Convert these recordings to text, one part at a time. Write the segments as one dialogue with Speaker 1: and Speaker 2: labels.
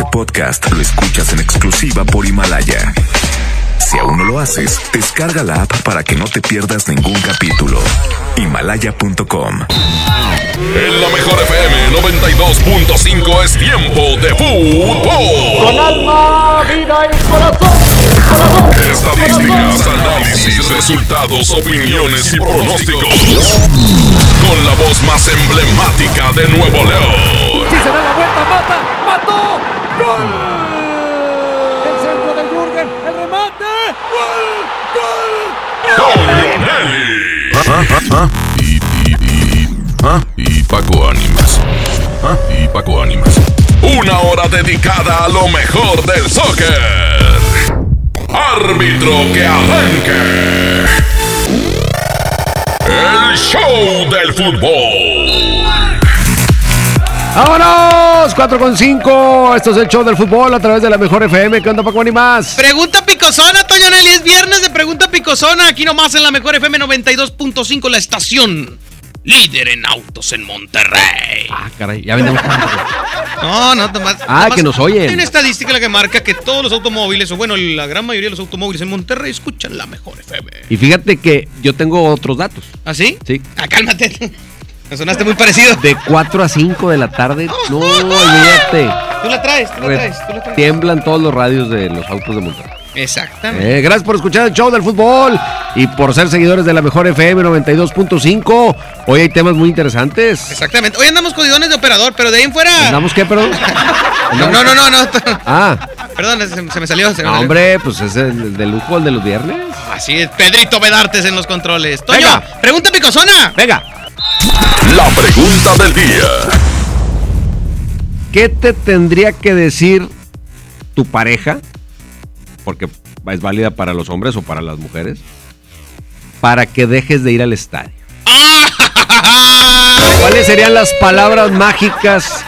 Speaker 1: Este podcast lo escuchas en exclusiva por Himalaya. Si aún no lo haces, descarga la app para que no te pierdas ningún capítulo. Himalaya.com.
Speaker 2: En la mejor FM 92.5 es tiempo de fútbol.
Speaker 3: Con alma, vida y corazón.
Speaker 2: Estadísticas, análisis, resultados, opiniones y pronósticos. Con la voz más emblemática de Nuevo León.
Speaker 3: Si se da la vuelta, mata,
Speaker 2: Nelly. Y, y, y, ah, y Paco Ánimas. Ah, y Paco Ánimas. Una hora dedicada a lo mejor del soccer. Árbitro que arranque. El show del fútbol.
Speaker 4: ¡Vámonos! 4 con 5. Esto es el show del fútbol a través de la mejor FM. ¿Qué onda, Paco Animas?
Speaker 5: Pregunta picosona, Nelly. Es viernes de pregunta picosona. Aquí nomás en la mejor FM 92.5, la estación líder en autos en Monterrey.
Speaker 4: Ah, caray, ya vendemos.
Speaker 5: No, no, nomás.
Speaker 4: Ah, que nos oyen.
Speaker 5: Hay una estadística la que marca que todos los automóviles, o bueno, la gran mayoría de los automóviles en Monterrey escuchan la mejor FM.
Speaker 4: Y fíjate que yo tengo otros datos.
Speaker 5: ¿Ah, sí?
Speaker 4: Sí.
Speaker 5: Ah, cálmate. Me sonaste muy parecido.
Speaker 4: De 4 a 5 de la tarde. No, olvídate.
Speaker 5: Tú la traes, tú la traes, tú la traes.
Speaker 4: Tiemblan todos los radios de los autos de Monterrey.
Speaker 5: Exactamente.
Speaker 4: Eh, gracias por escuchar el show del fútbol y por ser seguidores de la mejor FM 92.5. Hoy hay temas muy interesantes.
Speaker 5: Exactamente. Hoy andamos con guiones de operador, pero de ahí en fuera.
Speaker 4: ¿Andamos qué, perdón?
Speaker 5: No, no, no, no. no.
Speaker 4: Ah,
Speaker 5: Perdón, se, se me salió. se me
Speaker 4: no,
Speaker 5: salió.
Speaker 4: hombre, pues es el de lujo el de los viernes.
Speaker 5: Así es, Pedrito Bedartes en los controles. Toño,
Speaker 4: Venga.
Speaker 5: pregunta picosona.
Speaker 4: Venga,
Speaker 2: La pregunta del día.
Speaker 4: ¿qué te tendría que decir tu pareja? Porque es válida para los hombres o para las mujeres. Para que dejes de ir al estadio. ¿Cuáles serían las palabras mágicas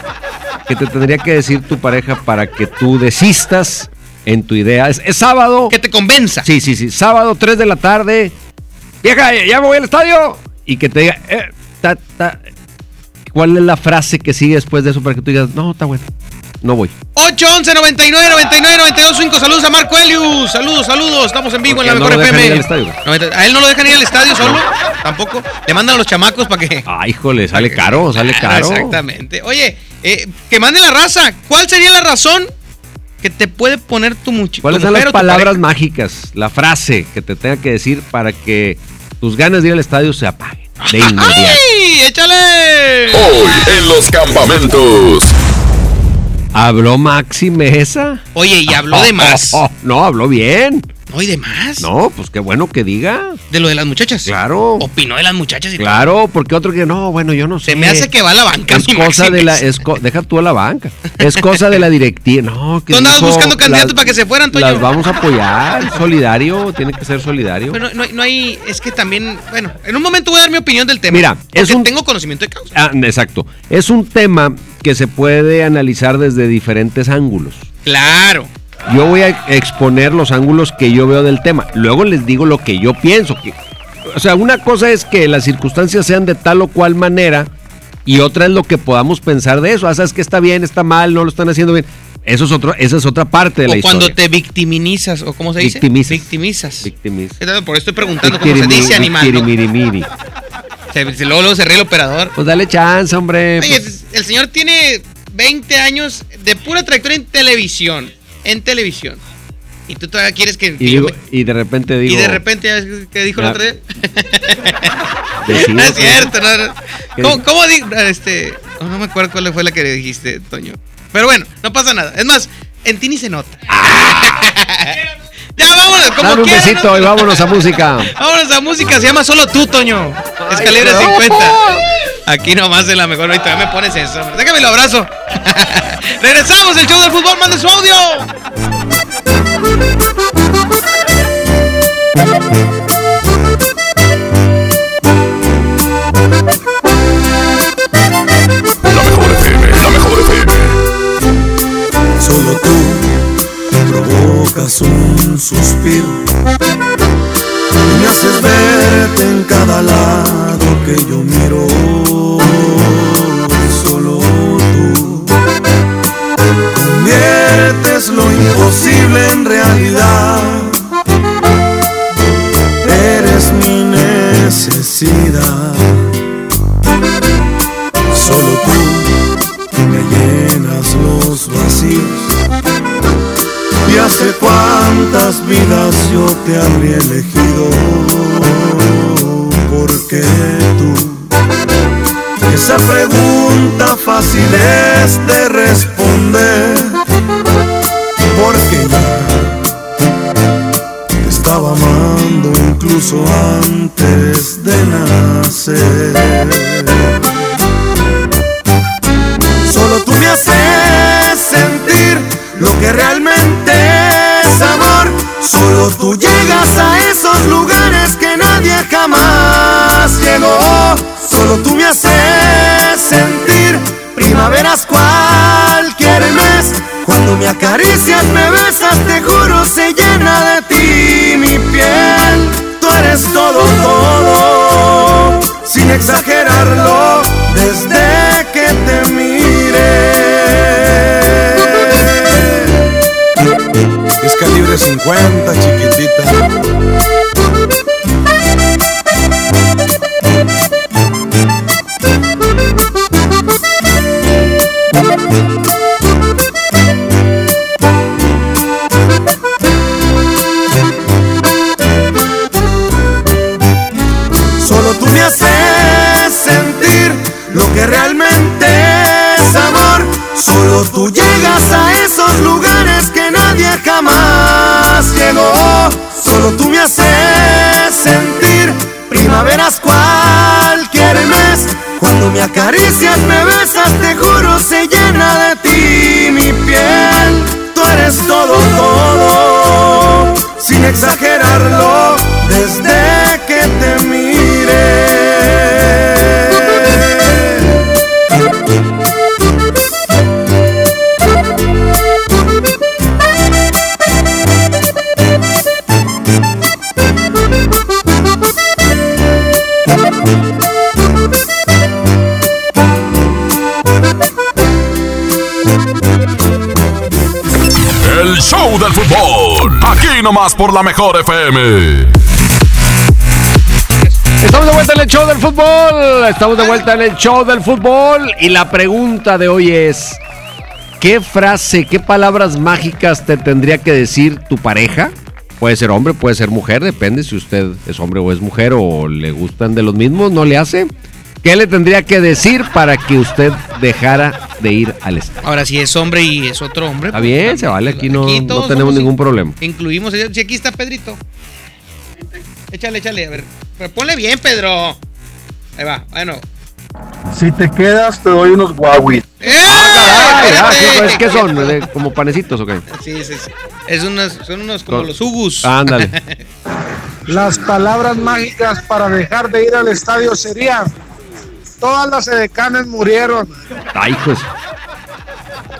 Speaker 4: que te tendría que decir tu pareja para que tú desistas en tu idea? Es, es sábado.
Speaker 5: Que te convenza.
Speaker 4: Sí, sí, sí. Sábado, 3 de la tarde. Vieja, ya me voy al estadio. Y que te diga, eh, ta, ta. ¿cuál es la frase que sigue después de eso para que tú digas, no, está bueno, no voy?
Speaker 5: 811 99 99 92 5. Saludos a Marco Elius. Saludos, saludos. Estamos en vivo en la mejor
Speaker 4: no lo dejan
Speaker 5: FM.
Speaker 4: ir al estadio.
Speaker 5: 90 A él no lo dejan ir al estadio solo. Tampoco. Le mandan a los chamacos para que.
Speaker 4: Ah, híjole, sale caro, sale caro.
Speaker 5: Exactamente. Oye, eh, que mande la raza. ¿Cuál sería la razón que te puede poner tu muchacho?
Speaker 4: ¿Cuáles son las palabras mágicas, la frase que te tenga que decir para que tus ganas de ir al estadio se apaguen de inmediato?
Speaker 5: ¡Ay! ¡Échale!
Speaker 2: Hoy en los campamentos.
Speaker 4: ¿Habló Maxi Mesa?
Speaker 5: Oye, y habló de más.
Speaker 4: No, habló bien.
Speaker 5: ¿No y de más?
Speaker 4: No, pues qué bueno que diga.
Speaker 5: De lo de las muchachas.
Speaker 4: Claro.
Speaker 5: Opinó de las muchachas y
Speaker 4: Claro, porque otro que no, bueno, yo no sé.
Speaker 5: Se me hace que va a la banca.
Speaker 4: Es cosa de la. Es co- deja tú a la banca. Es cosa de la directiva. No, que
Speaker 5: Tú andabas buscando candidatos
Speaker 4: las-
Speaker 5: para que se fueran, Toño.
Speaker 4: Las vamos a apoyar. Solidario, tiene que ser solidario.
Speaker 5: Bueno, no, no hay. Es que también. Bueno, en un momento voy a dar mi opinión del tema.
Speaker 4: Mira, es un-
Speaker 5: tengo conocimiento de causa.
Speaker 4: Ah, exacto. Es un tema que se puede analizar desde diferentes ángulos.
Speaker 5: Claro.
Speaker 4: Yo voy a exponer los ángulos que yo veo del tema. Luego les digo lo que yo pienso. Que, o sea, una cosa es que las circunstancias sean de tal o cual manera y otra es lo que podamos pensar de eso. Ah, sabes que está bien, está mal, no lo están haciendo bien. Eso es otro, esa es otra parte de la
Speaker 5: O cuando
Speaker 4: historia.
Speaker 5: te victimizas, o cómo se dice?
Speaker 4: Victimizas.
Speaker 5: Victimizas.
Speaker 4: Victimiza.
Speaker 5: Entonces, Por eso estoy preguntando cómo se dice animal. ¿no? Se- Luego, luego se ríe el operador.
Speaker 4: Pues dale chance, hombre.
Speaker 5: Oye,
Speaker 4: pues,
Speaker 5: el señor tiene 20 años de pura trayectoria en televisión. En televisión. Y tú todavía quieres que. que
Speaker 4: y, digo- y de repente digo.
Speaker 5: y de repente, ¿ya ¿qué dijo otro día?
Speaker 4: Decide,
Speaker 5: no es cierto, no, no.
Speaker 4: ¿Qué
Speaker 5: ¿Cómo,
Speaker 4: dijo?
Speaker 5: cómo di- este, oh, no me acuerdo cuál fue la que dijiste, Toño. Pero bueno, no pasa nada. Es más, en ti ni se nota. ya vámonos, como
Speaker 4: Dale un
Speaker 5: quieran,
Speaker 4: besito y vámonos a música.
Speaker 5: Vámonos a música, se llama Solo tú, Toño. Escalera
Speaker 4: no.
Speaker 5: 50. Aquí nomás de la mejor. Ahorita me pones eso. Déjame lo abrazo. Regresamos, el show del fútbol, manda su audio.
Speaker 2: La mejor FM. La mejor FM.
Speaker 6: Solo tú provocas un suspiro verte en cada lado que yo miro. Solo tú, con conviertes lo imposible en realidad. Eres mi necesidad. Solo tú me llenas los vacíos. Y hace cuántas vidas yo te habría elegido. Porque tú esa pregunta fácil es de responder, porque ya te estaba amando incluso antes de nacer. Tú llegas a esos lugares que nadie jamás llegó. Solo tú me haces sentir primaveras cualquier mes. Cuando me acaricias, me besas, te juro, se llena de ti mi piel. Tú eres todo, todo, sin exagerarlo, desde
Speaker 7: 350, chiquitita.
Speaker 6: Me acaricias, me besas, te juro, se llena de ti mi piel. Tú eres todo, todo, sin exagerarlo,
Speaker 2: nomás por la mejor FM.
Speaker 4: Estamos de vuelta en el show del fútbol. Estamos de vuelta en el show del fútbol. Y la pregunta de hoy es: ¿Qué frase, qué palabras mágicas te tendría que decir tu pareja? Puede ser hombre, puede ser mujer, depende si usted es hombre o es mujer o le gustan de los mismos, no le hace. ¿Qué le tendría que decir para que usted dejara de ir al estadio?
Speaker 5: Ahora, si es hombre y es otro hombre.
Speaker 4: Está
Speaker 5: pues,
Speaker 4: bien, se vale, aquí no, no tenemos ningún
Speaker 5: in-
Speaker 4: problema.
Speaker 5: Incluimos. Si aquí está Pedrito. Échale, échale. A ver. Pero ponle bien, Pedro. Ahí va. Bueno.
Speaker 8: Si te quedas, te doy unos Huawei.
Speaker 5: ¡Eh!
Speaker 4: Ah. ¿qué, pues, ¿qué son? ¿De- ¿Como panecitos o qué?
Speaker 5: Sí, sí, sí. Es unos, son unos como los Ugus.
Speaker 4: Ándale.
Speaker 8: Las palabras mágicas para dejar de ir al estadio serían: Todas las edecanes murieron.
Speaker 4: Ay, pues.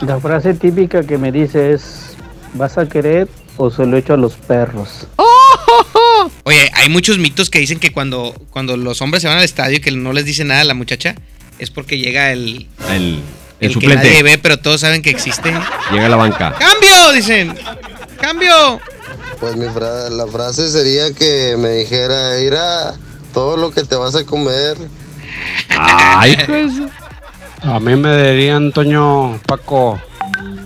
Speaker 9: La frase típica que me dice es, ¿vas a querer o se lo echo a los perros?
Speaker 5: Oye, hay muchos mitos que dicen que cuando, cuando los hombres se van al estadio y que no les dice nada a la muchacha, es porque llega el,
Speaker 4: El, el,
Speaker 5: el que
Speaker 4: suplente
Speaker 5: nadie ve, pero todos saben que existe.
Speaker 4: llega a la banca.
Speaker 5: ¡Cambio! Dicen. ¡Cambio!
Speaker 10: Pues mi fra- la frase sería que me dijera, irá todo lo que te vas a comer.
Speaker 4: Ay, pues.
Speaker 11: A mí me dirían, Toño, Paco,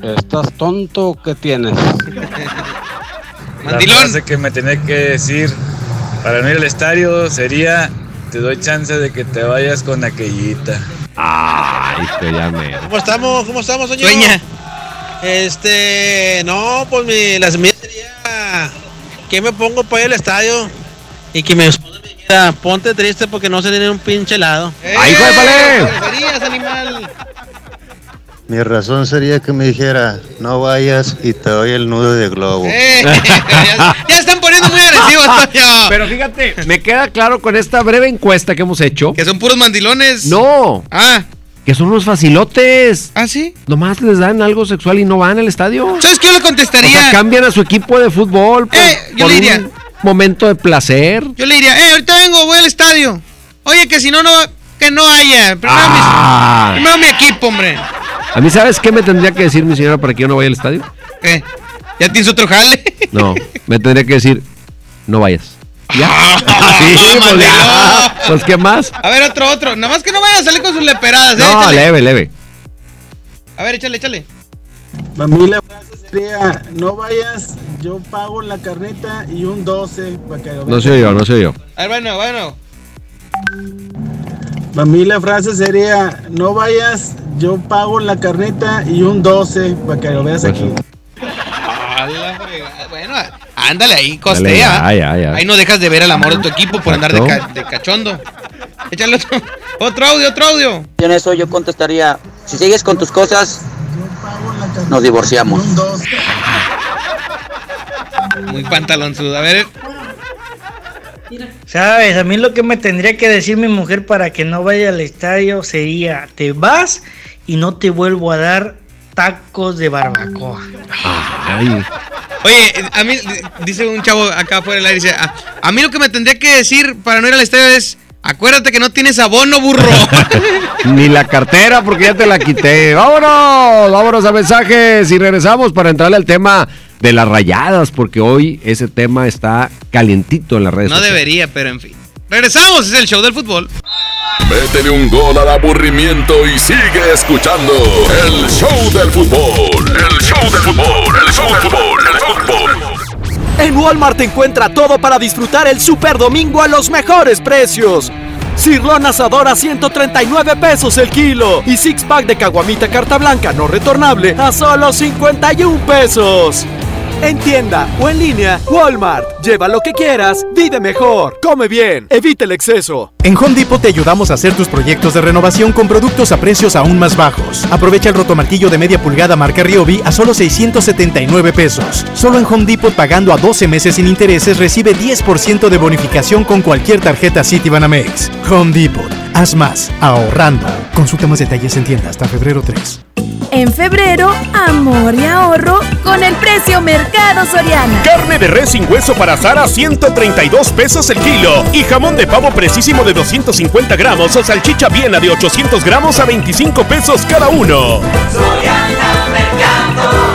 Speaker 11: ¿estás tonto? ¿Qué tienes?
Speaker 12: La
Speaker 5: Mandilón.
Speaker 12: frase que me tenía que decir para no ir al estadio sería: Te doy chance de que te vayas con aquellita.
Speaker 4: Ay, que ya me.
Speaker 13: ¿Cómo estamos? ¿Cómo estamos, señor?
Speaker 5: Sueña.
Speaker 13: Este, no, pues mi, las mías sería que me pongo para ir al estadio y que me ponte triste porque no se tiene un pinche helado.
Speaker 4: ¡Ay, hijo de
Speaker 5: animal!
Speaker 14: Mi razón sería que me dijera, no vayas y te doy el nudo de globo.
Speaker 5: Eh, ya, ya están poniendo muy agresivos, Toño.
Speaker 4: Pero fíjate, me queda claro con esta breve encuesta que hemos hecho.
Speaker 5: Que son puros mandilones.
Speaker 4: No,
Speaker 5: Ah,
Speaker 4: que son unos facilotes.
Speaker 5: ¿ah, sí?
Speaker 4: Nomás les dan algo sexual y no van al estadio.
Speaker 5: ¿Sabes qué yo le
Speaker 4: O
Speaker 5: contestaría?
Speaker 4: sea, cambian a su equipo de fútbol por,
Speaker 5: Eh, yo
Speaker 4: por
Speaker 5: le diría-
Speaker 4: un momento de placer.
Speaker 5: Yo le diría, eh, ahorita vengo, voy al estadio. Oye, que si no, no, que no haya. Primero,
Speaker 4: Ah.
Speaker 5: primero mi equipo, hombre.
Speaker 4: A mí, ¿sabes qué me tendría que decir mi señora para que yo no vaya al estadio?
Speaker 5: ¿Qué? ¿Ya tienes otro jale?
Speaker 4: No, me tendría que decir, no vayas. ¿Ya? sí, pues, ya. Pues, ¿qué más?
Speaker 5: A ver, otro, otro. Nada más que no vayan a salir con sus leperadas, ¿eh?
Speaker 4: No,
Speaker 5: Échale.
Speaker 4: leve, leve.
Speaker 5: A ver, échale, échale.
Speaker 15: Mami, la frase sería, no vayas, yo pago la carnita y un 12 para que lo
Speaker 4: No soy yo, no soy yo.
Speaker 5: A ver, bueno, bueno.
Speaker 15: Mami, la frase sería, no vayas, yo pago la carnita y un 12 para que lo veas
Speaker 4: Pues
Speaker 15: aquí.
Speaker 5: Bueno, ándale ahí,
Speaker 4: Dale,
Speaker 5: costea.
Speaker 4: ya, ya, ya.
Speaker 5: Ahí no dejas de ver el amor de tu equipo por andar de, ca- de cachondo. Échale otro, otro audio, otro audio.
Speaker 16: En eso yo contestaría, si sigues con tus cosas, nos divorciamos.
Speaker 5: Muy pantalonzudo. A ver,
Speaker 17: Sabes, a mí lo que me tendría que decir mi mujer para que no vaya al estadio sería, te vas y no te vuelvo a dar tacos de barbacoa.
Speaker 4: Ay,
Speaker 5: Oye, a mí, dice un chavo acá afuera del aire, dice, a, a mí lo que me tendría que decir para no ir al estadio es, acuérdate que no tienes abono, burro.
Speaker 4: ni la cartera porque ya te la quité. Vámonos, vámonos a mensajes y regresamos para entrarle al tema de las rayadas porque hoy ese tema está calientito en las redes
Speaker 5: No
Speaker 4: sociales.
Speaker 5: debería, pero en fin. Regresamos, es el show del fútbol.
Speaker 2: Métele un gol al aburrimiento y sigue escuchando el show del fútbol. El show del fútbol, el show del fútbol, el show del fútbol.
Speaker 18: En Walmart encuentra todo para disfrutar el Super Domingo a los mejores precios. Cirlón asador a 139 pesos el kilo y six pack de caguamita carta blanca no retornable a solo 51 pesos. En tienda o en línea, Walmart. Lleva lo que quieras, vive mejor, come bien, evita el exceso.
Speaker 19: En Home Depot te ayudamos a hacer tus proyectos de renovación con productos a precios aún más bajos. Aprovecha el rotomartillo de media pulgada marca Ryobi a solo 679 pesos. Solo en Home Depot pagando a 12 meses sin intereses recibe 10% de bonificación con cualquier tarjeta Citibanamex. Home Depot. Haz más ahorrando. Consulta más detalles en tienda hasta febrero 3.
Speaker 20: En febrero, amor y ahorro con el precio Mercado Soriana.
Speaker 21: Carne de res sin hueso para asar a 132 pesos el kilo. Y jamón de pavo precisísimo de 250 gramos o salchicha viena de 800 gramos a 25 pesos cada uno.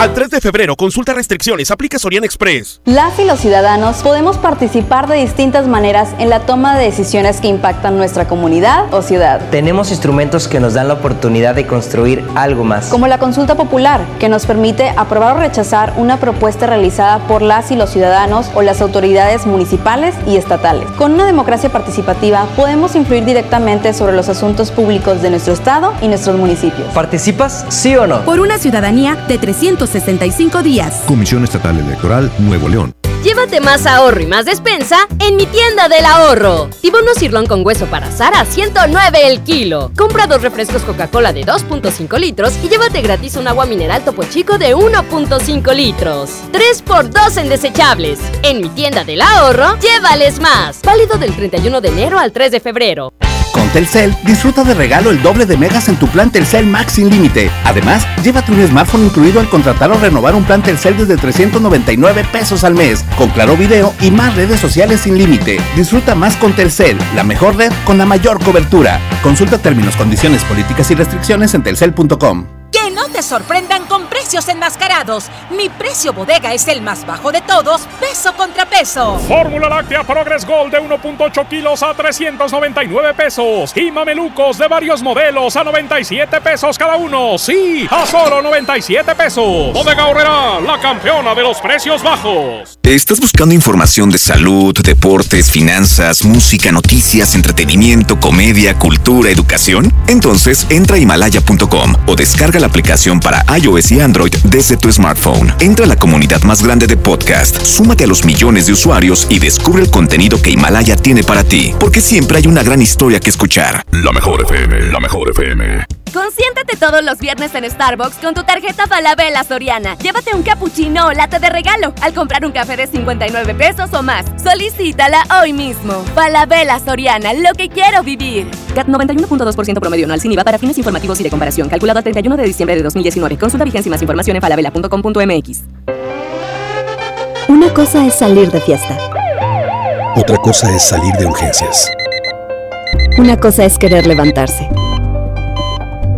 Speaker 21: Al 3 de febrero, consulta restricciones, aplica Soriana Express.
Speaker 22: Las y los ciudadanos podemos participar de distintas maneras en la toma de decisiones que impactan nuestra comunidad o ciudad.
Speaker 23: Tenemos instrumentos que nos dan la oportunidad de construir algo más.
Speaker 22: Como la consulta popular, que nos permite aprobar o rechazar una propuesta realizada por las y los ciudadanos o las autoridades municipales y estatales. Con una democracia participativa podemos influir directamente sobre los asuntos públicos de nuestro estado y nuestros municipios.
Speaker 23: ¿Participas, sí o no?
Speaker 20: Por una ciudadanía de 365 días.
Speaker 24: Comisión Estatal Electoral Nuevo León.
Speaker 25: Llévate más ahorro y más despensa en mi tienda del ahorro. Tibono cirlón con hueso para asar a 109 el kilo. Compra dos refrescos Coca-Cola de 2.5 litros y llévate gratis un agua mineral Topo Chico de 1.5 litros. 3x2 en desechables. En mi tienda del ahorro, llévales más. Válido del 31 de enero al 3 de febrero.
Speaker 26: Con Telcel, disfruta de regalo el doble de megas en tu plan Telcel Max sin límite. Además, llévate un smartphone incluido al contratar o renovar un plan Telcel desde 399 pesos al mes, con claro video y más redes sociales sin límite. Disfruta más con Telcel, la mejor red con la mayor cobertura. Consulta términos, condiciones, políticas y restricciones en telcel.com.
Speaker 27: Que no te sorprendan con precios enmascarados. Mi precio bodega es el más bajo de todos, peso contra peso.
Speaker 21: Fórmula láctea Progress Gold de 1.8 kilos a 399 pesos. Y mamelucos de varios modelos a 97 pesos cada uno. Sí, a solo 97 pesos. Bodega Horrera, la campeona de los precios bajos.
Speaker 1: ¿Estás buscando información de salud, deportes, finanzas, música, noticias, entretenimiento, comedia, cultura, educación? Entonces entra a himalaya.com o descarga la aplicación para iOS y Android desde tu smartphone. Entra a la comunidad más grande de podcast, súmate a los millones de usuarios y descubre el contenido que Himalaya tiene para ti, porque siempre hay una gran historia que escuchar.
Speaker 2: La mejor FM, la mejor FM.
Speaker 25: Consiéntate todos los viernes en Starbucks con tu tarjeta Falabella Soriana. Llévate un cappuccino o latte de regalo al comprar un café de 59 pesos o más. Solicítala hoy mismo. Falabella Soriana, lo que quiero vivir.
Speaker 28: CAT 91.2% promedio anual sin IVA para fines informativos y de comparación. Calculado a 31 de diciembre de 2019. Consulta vigencia y más información en falabella.com.mx.
Speaker 29: Una cosa es salir de fiesta.
Speaker 24: Otra cosa es salir de urgencias.
Speaker 29: Una cosa es querer levantarse.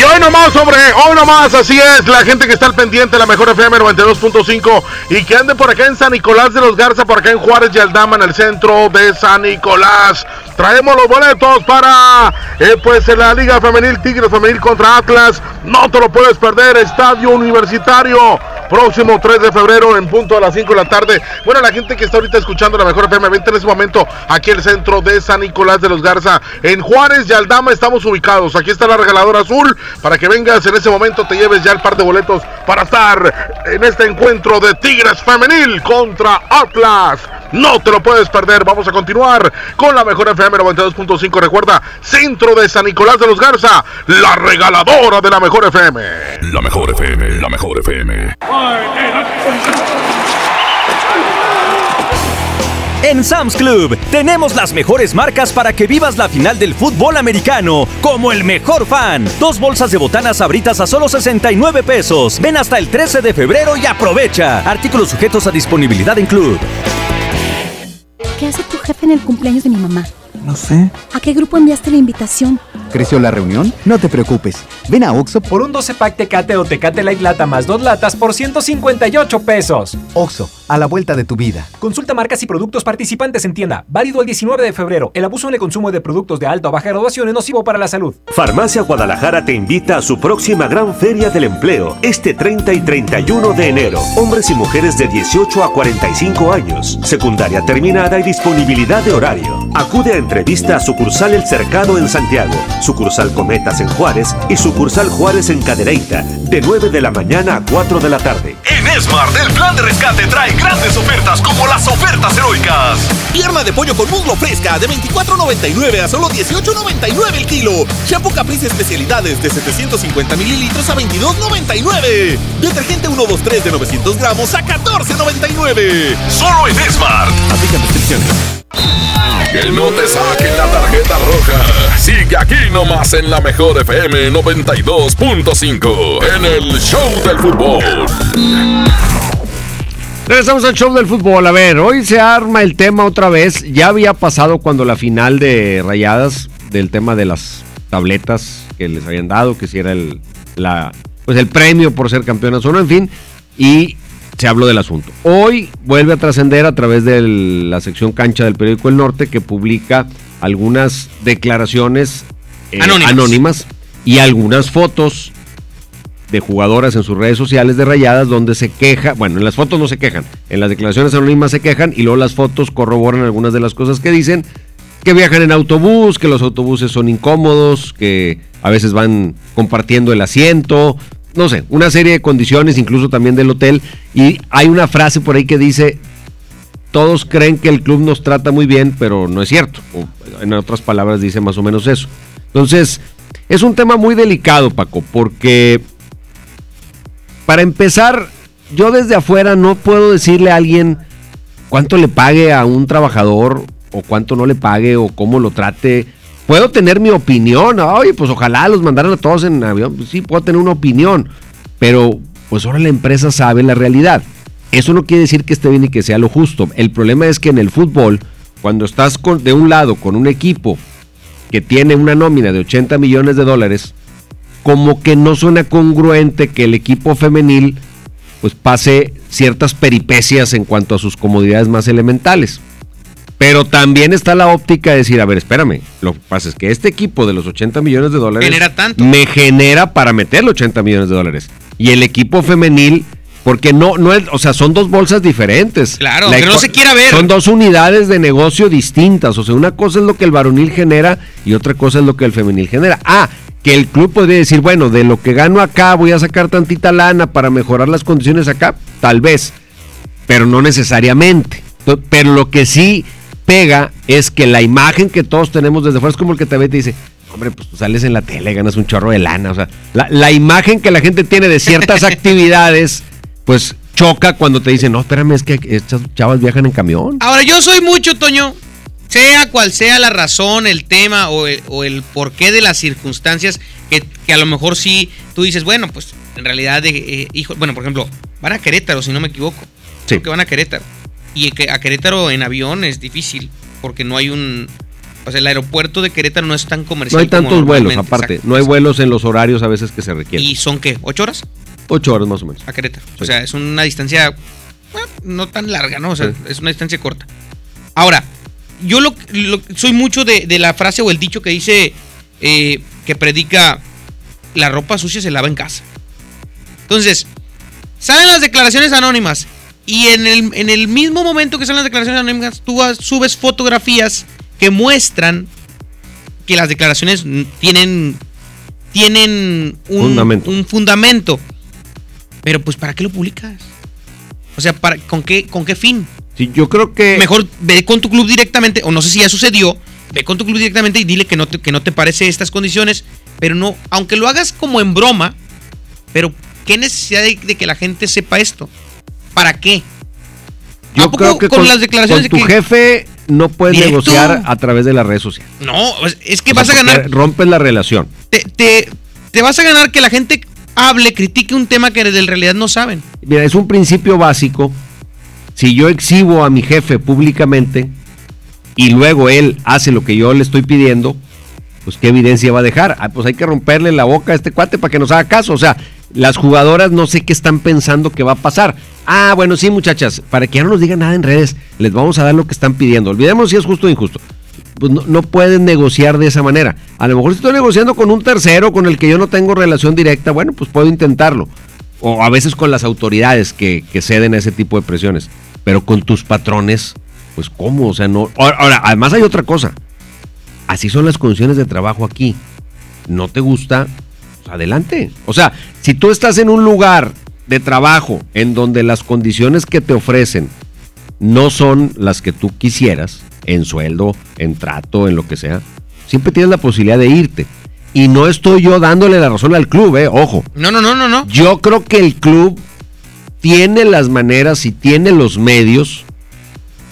Speaker 30: Y hoy nomás, sobre, hoy nomás, así es, la gente que está al pendiente la mejor FM 92.5 y que ande por acá en San Nicolás de los Garza, por acá en Juárez y Aldama, en el centro de San Nicolás. Traemos los boletos para, eh, pues, en la Liga Femenil Tigres Femenil contra Atlas. No te lo puedes perder, Estadio Universitario. Próximo 3 de febrero en punto a las 5 de la tarde. Bueno, la gente que está ahorita escuchando la mejor FM, vente en ese momento aquí en el centro de San Nicolás de los Garza. En Juárez y Aldama estamos ubicados. Aquí está la regaladora azul para que vengas en ese momento, te lleves ya el par de boletos para estar en este encuentro de Tigres Femenil contra Atlas. No te lo puedes perder. Vamos a continuar con la mejor FM 92.5. Recuerda, centro de San Nicolás de los Garza, la regaladora de la mejor FM.
Speaker 2: La mejor FM, la mejor FM.
Speaker 18: En Sam's Club tenemos las mejores marcas para que vivas la final del fútbol americano como el mejor fan. Dos bolsas de botanas sabritas a solo 69 pesos. Ven hasta el 13 de febrero y aprovecha. Artículos sujetos a disponibilidad en Club.
Speaker 20: ¿Qué hace tu jefe en el cumpleaños de mi mamá?
Speaker 31: No sé.
Speaker 20: ¿A qué grupo enviaste la invitación?
Speaker 31: ¿Creció la reunión? No te preocupes. Ven a Oxo
Speaker 32: por un 12 pack Tecate o Tecate Light Lata más dos latas por 158 pesos.
Speaker 31: Oxo, a la vuelta de tu vida.
Speaker 32: Consulta marcas y productos participantes en tienda. Válido el 19 de febrero. El abuso en el consumo de productos de alta o baja graduación es nocivo para la salud.
Speaker 33: Farmacia Guadalajara te invita a su próxima gran feria del empleo, este 30 y 31 de enero. Hombres y mujeres de 18 a 45 años. Secundaria terminada y disponibilidad de horario. Acude a entrevista a sucursal El Cercado en Santiago, sucursal Cometas en Juárez y sucursal Juárez en Cadereyta, de 9 de la mañana a 4 de la tarde.
Speaker 34: En Smart, el plan de rescate trae grandes ofertas como las ofertas heroicas. Pierna de pollo con muslo fresca de 24.99 a solo 18.99 el kilo. Shampoo Caprice especialidades de 750 mililitros a 22.99. Detergente 123 de 900 gramos a 14.99. Solo en Smart. Aplican restricciones.
Speaker 2: Que no te saquen la tarjeta roja. Sigue aquí nomás en la mejor FM 92.5 en el Show del Fútbol.
Speaker 4: Regresamos al show del fútbol. A ver, hoy se arma el tema otra vez. Ya había pasado cuando la final de Rayadas, del tema de las tabletas que les habían dado, que si era el, la, pues el premio por ser campeonas o no, en fin. Y se habló del asunto. Hoy vuelve a trascender a través de la sección cancha del periódico El Norte que publica algunas declaraciones eh,
Speaker 5: Anónimas.
Speaker 4: anónimas y algunas fotos de jugadoras en sus redes sociales de rayadas donde se queja, bueno, en las fotos no se quejan, en las declaraciones anónimas se quejan y luego las fotos corroboran algunas de las cosas que dicen, que viajan en autobús, que los autobuses son incómodos, que a veces van compartiendo el asiento, no sé, una serie de condiciones, incluso también del hotel, y hay una frase por ahí que dice, todos creen que el club nos trata muy bien, pero no es cierto. En otras palabras dice más o menos eso. Entonces, es un tema muy delicado, Paco, porque para empezar, yo desde afuera no puedo decirle a alguien cuánto le pague a un trabajador o cuánto no le pague o cómo lo trate. Puedo tener mi opinión, oye, pues ojalá los mandaran a todos en avión, pues sí, puedo tener una opinión, pero pues ahora la empresa sabe la realidad. Eso no quiere decir que esté bien y que sea lo justo. El problema es que en el fútbol, cuando estás de un lado con un equipo que tiene una nómina de 80 millones de dólares, como que no suena congruente que el equipo femenil pues pase ciertas peripecias en cuanto a sus comodidades más elementales. Pero también está la óptica de decir, a ver, espérame, lo que pasa es que este equipo de los 80 millones de dólares
Speaker 5: Genera tanto.
Speaker 4: me genera para meterle 80 millones de dólares. Y el equipo femenil, porque no, no es, o sea, son dos bolsas diferentes.
Speaker 5: Claro,
Speaker 4: La
Speaker 5: que no se quiera ver.
Speaker 4: Son dos unidades de negocio distintas. O sea, una cosa es lo que el varonil genera y otra cosa es lo que el femenil genera. Ah, que el club podría decir, bueno, de lo que gano acá voy a sacar tantita lana para mejorar las condiciones acá, tal vez, pero no necesariamente. Pero lo que sí pega es que la imagen que todos tenemos desde fuera es como el que te ve y te dice, hombre, pues tú sales en la tele, ganas un chorro de lana. O sea, la, la imagen que la gente tiene de ciertas actividades, pues choca cuando te dicen, no, espérame, es que estas chavas viajan en camión.
Speaker 5: Ahora, yo soy mucho, Toño, sea cual sea la razón, el tema o el, o el porqué de las circunstancias, que, que, a lo mejor sí tú dices, bueno, pues en realidad, eh, hijo, bueno, por ejemplo, van a Querétaro, si no me equivoco. Sí. que van a Querétaro. Y a Querétaro en avión es difícil, porque no hay un... O sea, el aeropuerto de Querétaro no es tan comercial.
Speaker 4: No hay tantos vuelos, aparte. no hay vuelos en los horarios a veces que se requieren.
Speaker 5: ¿Y son qué? ¿Ocho horas?
Speaker 4: Ocho horas más o menos.
Speaker 5: A Querétaro. O sea, es una distancia no tan larga, ¿no? O sea, es una distancia corta. Ahora, yo lo, soy mucho de, la frase o el dicho que dice eh, que predica la ropa sucia se lava en casa. Entonces, salen las declaraciones anónimas y en el, en el mismo momento que salen las declaraciones anónimas, tú subes fotografías que muestran que las declaraciones tienen, tienen un fundamento. un fundamento. Pero pues, ¿para qué lo publicas? O sea, ¿para, con, qué, ¿con qué fin?
Speaker 4: Sí, yo creo que...
Speaker 5: Mejor ve con tu club directamente, o no sé si ya sucedió, ve con tu club directamente y dile que no te, que no te parece estas condiciones, pero no, aunque lo hagas como en broma, pero ¿qué necesidad de, que la gente sepa esto? ¿Para qué?
Speaker 4: Yo creo que con, las declaraciones tu jefe no puedes negociar a través de las redes sociales.
Speaker 5: No, es que vas a ganar.
Speaker 4: Rompes la relación.
Speaker 5: Te, te, te, vas a ganar que la gente hable, critique un tema que en realidad no saben.
Speaker 4: Mira, es un principio básico. Si yo exhibo a mi jefe públicamente y luego él hace lo que yo le estoy pidiendo, pues qué evidencia va a dejar. Ah, pues hay que romperle la boca a este cuate para que nos haga caso. O sea, las jugadoras no sé qué están pensando que va a pasar. Ah, bueno, sí, muchachas, para que ya no nos digan nada en redes, les vamos a dar lo que están pidiendo. Olvidemos si es justo o injusto. Pues no, pueden negociar de esa manera. A lo mejor si estoy negociando con un tercero con el que yo no tengo relación directa, bueno, pues puedo intentarlo. O a veces con las autoridades que, que ceden a ese tipo de presiones. Pero con tus patrones, pues cómo, o sea, no... Ahora, además hay otra cosa. Así son las condiciones de trabajo aquí. ¿No te gusta? Pues adelante. O sea, si tú estás en un lugar de trabajo en donde las condiciones que te ofrecen no son las que tú quisieras, en sueldo, en trato, en lo que sea, siempre tienes la posibilidad de irte. Y no estoy yo dándole la razón al club, eh, ojo.
Speaker 5: No, no, no, no, no.
Speaker 4: Yo creo que el club tiene las maneras y tiene los medios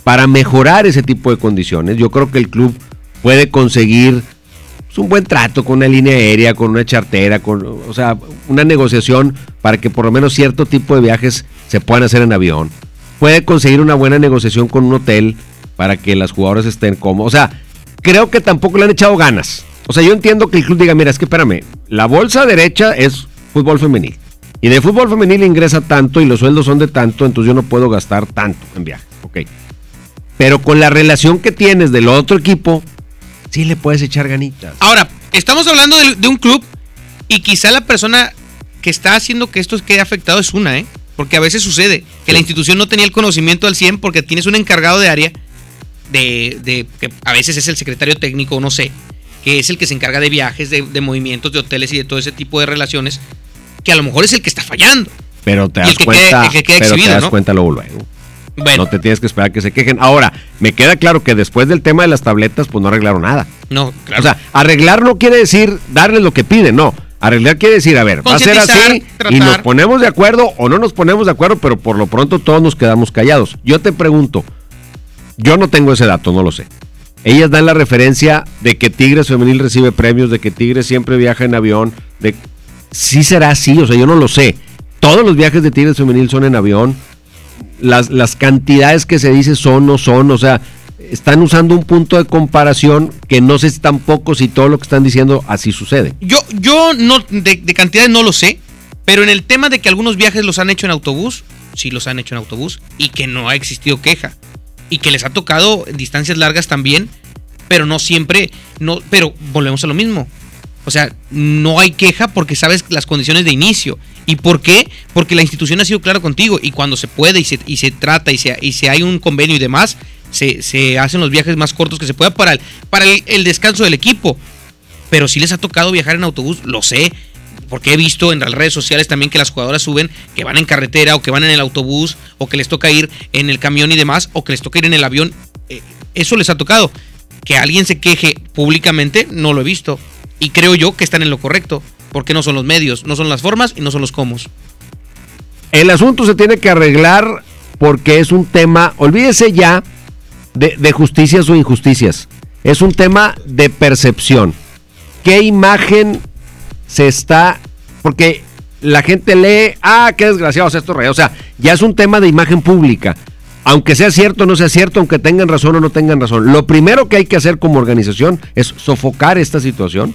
Speaker 4: para mejorar ese tipo de condiciones. Yo creo que el club puede conseguir un buen trato con una línea aérea, con una chartera, con, o sea, una negociación para que por lo menos cierto tipo de viajes se puedan hacer en avión. Puede conseguir una buena negociación con un hotel para que las jugadoras estén cómodas. O sea, creo que tampoco le han echado ganas. O sea, yo entiendo que el club diga, mira, es que espérame, la bolsa derecha es fútbol femenil. Y de fútbol femenil ingresa tanto y los sueldos son de tanto, entonces yo no puedo gastar tanto en viajes. Ok. Pero con la relación que tienes del otro equipo, sí le puedes echar ganitas.
Speaker 5: Ahora, estamos hablando de, un club y quizá la persona que está haciendo que esto quede afectado es una, ¿eh? Porque a veces sucede que la institución no tenía el conocimiento al 100 porque tienes un encargado de área de, que a veces es el secretario técnico, no sé, que es el que se encarga de viajes, de, movimientos, de hoteles y de todo ese tipo de relaciones, que a lo mejor es el que está fallando.
Speaker 4: Pero te das cuenta, pero te das cuenta luego luego. No te tienes que esperar que se quejen. Ahora, me queda claro que después del tema de las tabletas, pues no arreglaron nada.
Speaker 5: No, claro.
Speaker 4: O sea, arreglar no quiere decir darles lo que piden, no. Arreglar quiere decir, a ver, va a ser así y nos ponemos de acuerdo o no nos ponemos de acuerdo, pero por lo pronto todos nos quedamos callados. Yo te pregunto, yo no tengo ese dato, no lo sé. Ellas dan la referencia de que Tigres Femenil recibe premios, de que Tigres siempre viaja en avión, de sí será así, o sea, yo no lo sé. Todos los viajes de Tigres Femenil son en avión. Las, las cantidades que se dice son no son, o sea, están usando un punto de comparación que no sé tampoco si todo lo que están diciendo así sucede.
Speaker 5: Yo, yo no, de, de cantidades no lo sé, pero en el tema de que algunos viajes los han hecho en autobús, sí los han hecho en autobús y que no ha existido queja y que les ha tocado distancias largas también, pero no siempre, no, pero volvemos a lo mismo. O sea, no hay queja porque sabes las condiciones de inicio. ¿Y por qué? Porque la institución ha sido clara contigo y cuando se puede y se, trata y se, y se hay un convenio y demás, se, hacen los viajes más cortos que se pueda para el, el, descanso del equipo. Pero si les ha tocado viajar en autobús, lo sé, porque he visto en las redes sociales también que las jugadoras suben que van en carretera o que van en el autobús o que les toca ir en el camión y demás o que les toca ir en el avión. Eh, eso les ha tocado. Que alguien se queje públicamente, no lo he visto. Y creo yo que están en lo correcto, porque no son los medios, no son las formas y no son los cómo.
Speaker 4: El asunto se tiene que arreglar porque es un tema, olvídese ya de, de justicias o injusticias, es un tema de percepción. ¿Qué imagen se está, porque la gente lee, ah, qué desgraciados estos reyes, o sea, ya es un tema de imagen pública. Aunque sea cierto o no sea cierto, aunque tengan razón o no tengan razón. Lo primero que hay que hacer como organización es sofocar esta situación.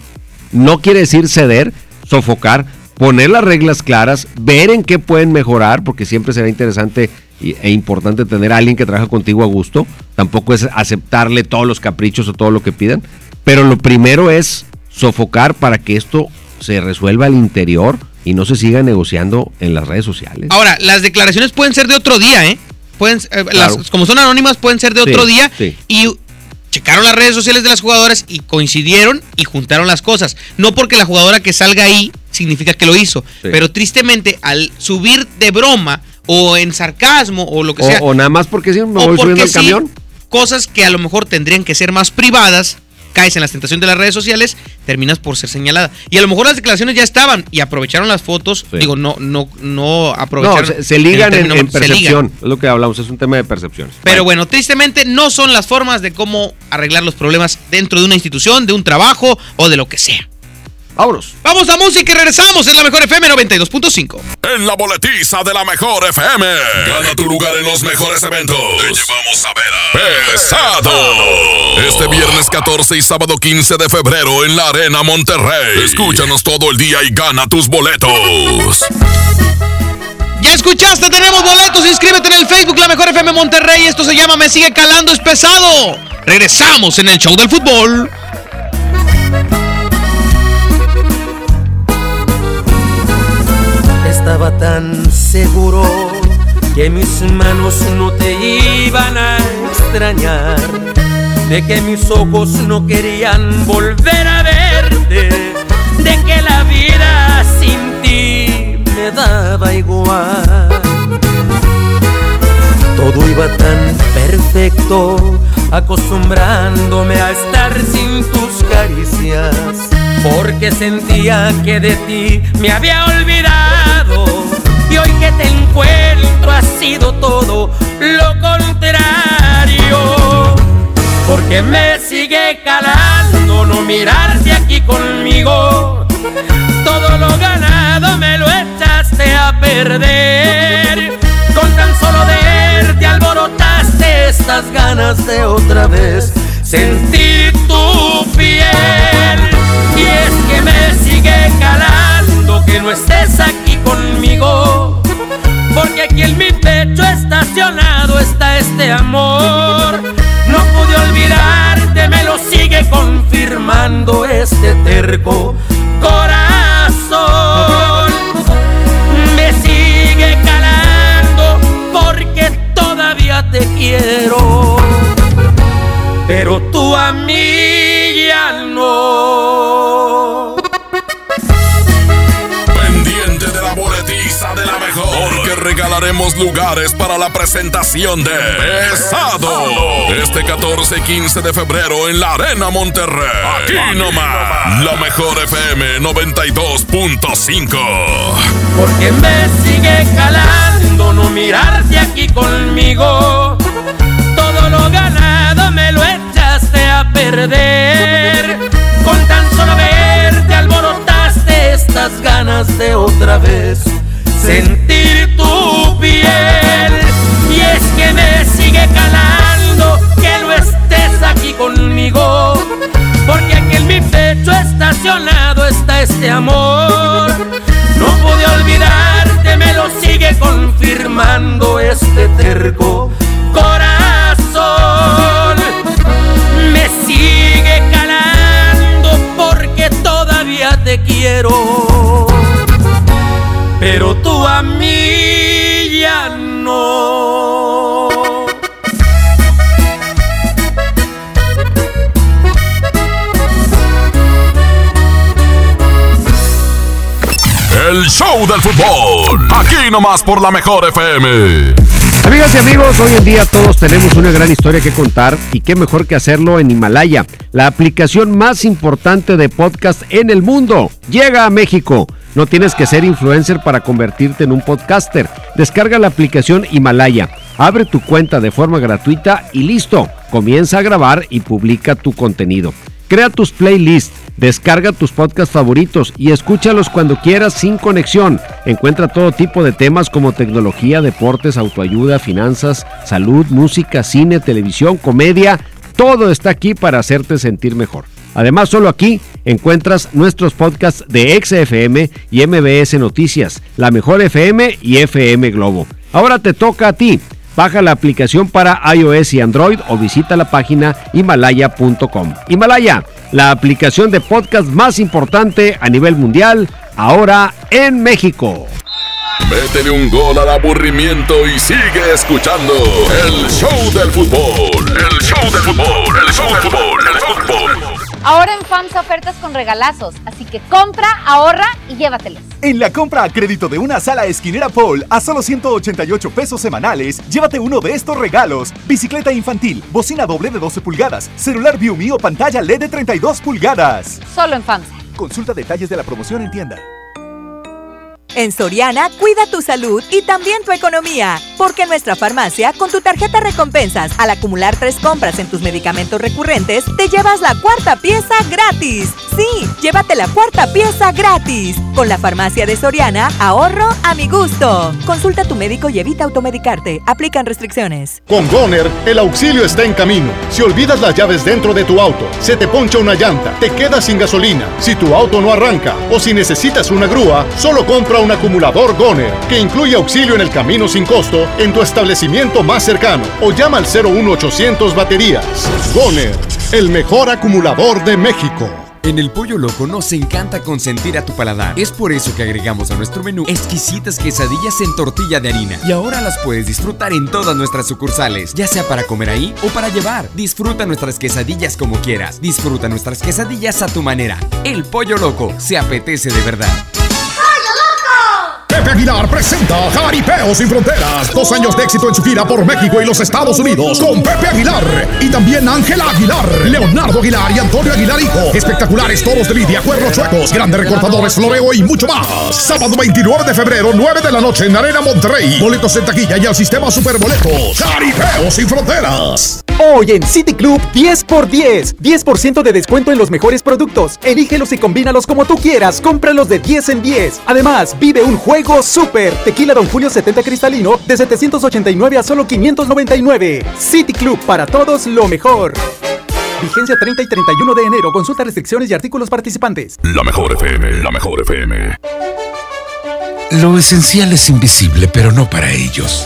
Speaker 4: No quiere decir ceder, sofocar, poner las reglas claras, ver en qué pueden mejorar, porque siempre será interesante e importante tener a alguien que trabaja contigo a gusto. Tampoco es aceptarle todos los caprichos o todo lo que pidan. Pero lo primero es sofocar para que esto se resuelva al interior y no se siga negociando en las redes sociales.
Speaker 5: Ahora, las declaraciones pueden ser de otro día, ¿eh? Pueden, eh, las- como son anónimas, pueden ser de
Speaker 4: Sí,
Speaker 5: otro día.
Speaker 4: sí.
Speaker 5: Y checaron las redes sociales de las jugadoras y coincidieron y juntaron las cosas. No porque la jugadora que salga ahí significa que lo hizo.
Speaker 4: Sí.
Speaker 5: Pero tristemente, al subir de broma o en sarcasmo o lo que
Speaker 4: O,
Speaker 5: sea,
Speaker 4: o nada más porque sí, me voy subiendo al
Speaker 5: sí,
Speaker 4: camión.
Speaker 5: cosas que a lo mejor tendrían que ser más privadas, caes en la tentación de las redes sociales, terminas por ser señalada. Y a lo mejor las declaraciones ya estaban y aprovecharon las fotos, digo, no no no
Speaker 4: No,
Speaker 5: aprovecharon.
Speaker 4: se, se ligan en,
Speaker 5: término,
Speaker 4: en
Speaker 5: se ligan.
Speaker 4: percepción. Es lo que hablamos, es un tema de percepción.
Speaker 5: Pero bueno, tristemente no son las formas de cómo arreglar los problemas dentro de una institución, de un trabajo o de lo que sea.
Speaker 4: Vámonos.
Speaker 5: Vamos a música y regresamos en la mejor FM 92.5.
Speaker 2: En la boletiza de la mejor FM. Gana tu lugar en los mejores eventos. Te llevamos a ver a Pesado. Este viernes 14 y sábado 15 de febrero en la Arena Monterrey. Escúchanos todo el día y gana tus boletos.
Speaker 5: Ya escuchaste, tenemos boletos. Inscríbete en el Facebook La Mejor FM Monterrey. Esto se llama Me Sigue Calando, es pesado. Regresamos en el show del fútbol.
Speaker 35: Estaba tan seguro que mis manos no te iban a extrañar, de que mis ojos no querían volver a verte, de que la vida sin ti me daba igual. Todo iba tan perfecto, acostumbrándome a estar sin tus caricias, porque sentía que de ti me había olvidado. Mirarte aquí conmigo. Todo lo ganado me lo echaste a perder. Con tan solo verte alborotaste estas ganas de otra vez sentir tu piel. Y es que me sigue calando que no estés aquí conmigo. Porque aquí en mi pecho estacionado está este amor. Confirmando este terco corazón. Me sigue calando porque todavía te quiero. Pero tú a mí
Speaker 2: Lugares para la presentación de Pesado. Este 14 y 15 de febrero en la Arena Monterrey. Aquí nomás. La mejor FM 92.5.
Speaker 35: Porque me sigue calando no mirarte aquí conmigo. Todo lo ganado me lo echaste a perder. Con tan solo verte alborotaste estas ganas de otra vez sentir tu piel. Y es que me sigue calando que no estés aquí conmigo. Porque aquí en mi pecho estacionado está este amor. No pude olvidarte, me lo sigue confirmando este terco
Speaker 2: del fútbol. Aquí nomás por la mejor FM.
Speaker 4: Amigas y amigos, hoy en día todos tenemos una gran historia que contar y qué mejor que hacerlo en Himalaya, la aplicación más importante de podcast en el mundo. Llega a México. No tienes que ser influencer para convertirte en un podcaster. Descarga la aplicación Himalaya, abre tu cuenta de forma gratuita y listo. Comienza a grabar y publica tu contenido. Crea tus playlists, descarga tus podcasts favoritos y escúchalos cuando quieras sin conexión. Encuentra todo tipo de temas como tecnología, deportes, autoayuda, finanzas, salud, música, cine, televisión, comedia. Todo está aquí para hacerte sentir mejor. Además, solo aquí encuentras nuestros podcasts de XFM y MBS Noticias, La Mejor FM y FM Globo. Ahora te toca a ti. Baja la aplicación para iOS y Android o visita la página himalaya.com. Himalaya, la aplicación de podcast más importante a nivel mundial, ahora en México.
Speaker 2: Métele un gol al aburrimiento y sigue escuchando el show del fútbol. El show del fútbol, el show del fútbol, el fútbol.
Speaker 36: Ahora en FAMSA ofertas con regalazos, así que compra, ahorra y llévatelos.
Speaker 37: En la compra a crédito de una sala esquinera Paul a solo 188 pesos semanales, llévate uno de estos regalos: bicicleta infantil, bocina doble de 12 pulgadas, celular o pantalla LED de 32 pulgadas.
Speaker 36: Solo en FAMSA.
Speaker 37: Consulta detalles de la promoción en tienda.
Speaker 35: En Soriana, cuida tu salud y también tu economía. Porque en nuestra farmacia, con tu tarjeta recompensas, al acumular tres compras en tus medicamentos recurrentes, te llevas la cuarta pieza gratis. Sí, llévate la cuarta pieza gratis. Con la farmacia de Soriana, ahorro a mi gusto. Consulta a tu médico y evita automedicarte. Aplican restricciones.
Speaker 38: Con Goner, el auxilio está en camino. Si olvidas las llaves dentro de tu auto, se te poncha una llanta, te quedas sin gasolina, si tu auto no arranca o si necesitas una grúa, solo compra un acumulador Goner, que incluye auxilio en el camino sin costo en tu establecimiento más cercano o llama al 01800 baterías. Goner, el mejor acumulador de México.
Speaker 39: En el Pollo Loco nos encanta consentir a tu paladar. Es por eso que agregamos a nuestro menú exquisitas quesadillas en tortilla de harina. Y ahora las puedes disfrutar en todas nuestras sucursales, ya sea para comer ahí o para llevar. Disfruta nuestras quesadillas como quieras. Disfruta nuestras quesadillas a tu manera. El Pollo Loco se apetece de verdad.
Speaker 40: Pepe Aguilar presenta Jaripeo sin Fronteras. Dos años de éxito en su gira por México y los Estados Unidos con Pepe Aguilar. Y también Ángela Aguilar, Leonardo Aguilar y Antonio Aguilar Hijo. Espectaculares toros de lidia, cuernos chuecos, grandes recortadores, floreo y mucho más. Sábado 29 de febrero, 9 de la noche en Arena Monterrey. Boletos en taquilla y al sistema Superboletos. Jaripeo sin Fronteras.
Speaker 19: Hoy en City Club 10 por 10. 10% de descuento en los mejores productos. Elígelos y combínalos como tú quieras. Cómpralos de 10 en 10. Además, vive un juego súper. Tequila Don Julio 70 cristalino de 789 a solo 599. City Club para todos lo mejor. Vigencia 30 y 31 de enero. Consulta restricciones y artículos participantes.
Speaker 2: La mejor FM, la mejor FM.
Speaker 41: Lo esencial es invisible, pero no para ellos.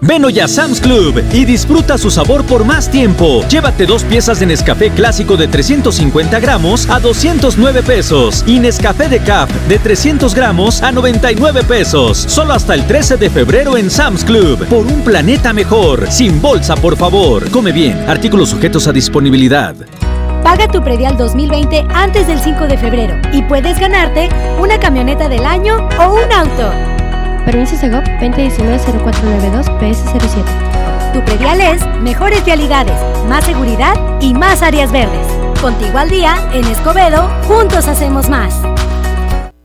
Speaker 18: Ven hoy a Sam's Club y disfruta su sabor por más tiempo. Llévate dos piezas de Nescafé clásico de 350 gramos a 209 pesos y Nescafé de Cap de 300 gramos a 99 pesos. Solo hasta el 13 de febrero en Sam's Club. Por un planeta mejor. Sin bolsa, por favor. Come bien. Artículos sujetos a disponibilidad.
Speaker 42: Paga tu predial 2020 antes del 5 de febrero y puedes ganarte una camioneta del año o un auto.
Speaker 43: Permiso Segov 2019-0492 PS07.
Speaker 42: Tu predial es mejores vialidades, más seguridad y más áreas verdes. Contigo al día, en Escobedo, juntos hacemos más.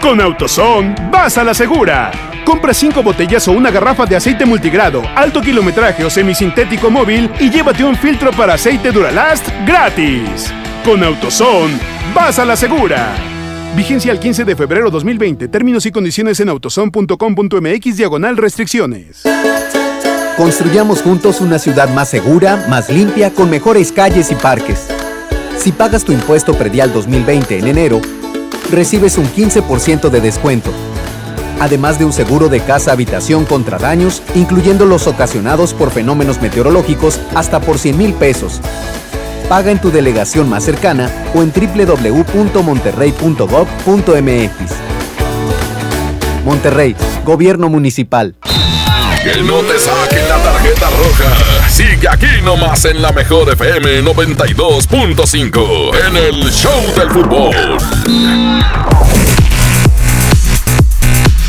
Speaker 44: Con AutoZone, vas a la segura. Compra 5 botellas o una garrafa de aceite multigrado, alto kilometraje o semisintético móvil y llévate un filtro para aceite Duralast gratis. Con AutoZone, vas a la segura. Vigencia el 15 de febrero 2020. Términos y condiciones en autozone.com.mx diagonal restricciones.
Speaker 32: Construyamos juntos una ciudad más segura, más limpia, con mejores calles y parques. Si pagas tu impuesto predial 2020 en enero, recibes un 15% de descuento, además de un seguro de casa-habitación contra daños, incluyendo los ocasionados por fenómenos meteorológicos, hasta por 100 mil pesos. Paga en tu delegación más cercana o en www.monterrey.gov.mx. Monterrey, Gobierno Municipal.
Speaker 2: Que no te saquen la tarjeta roja. Sigue aquí nomás en la mejor FM 92.5 en el Show del Fútbol.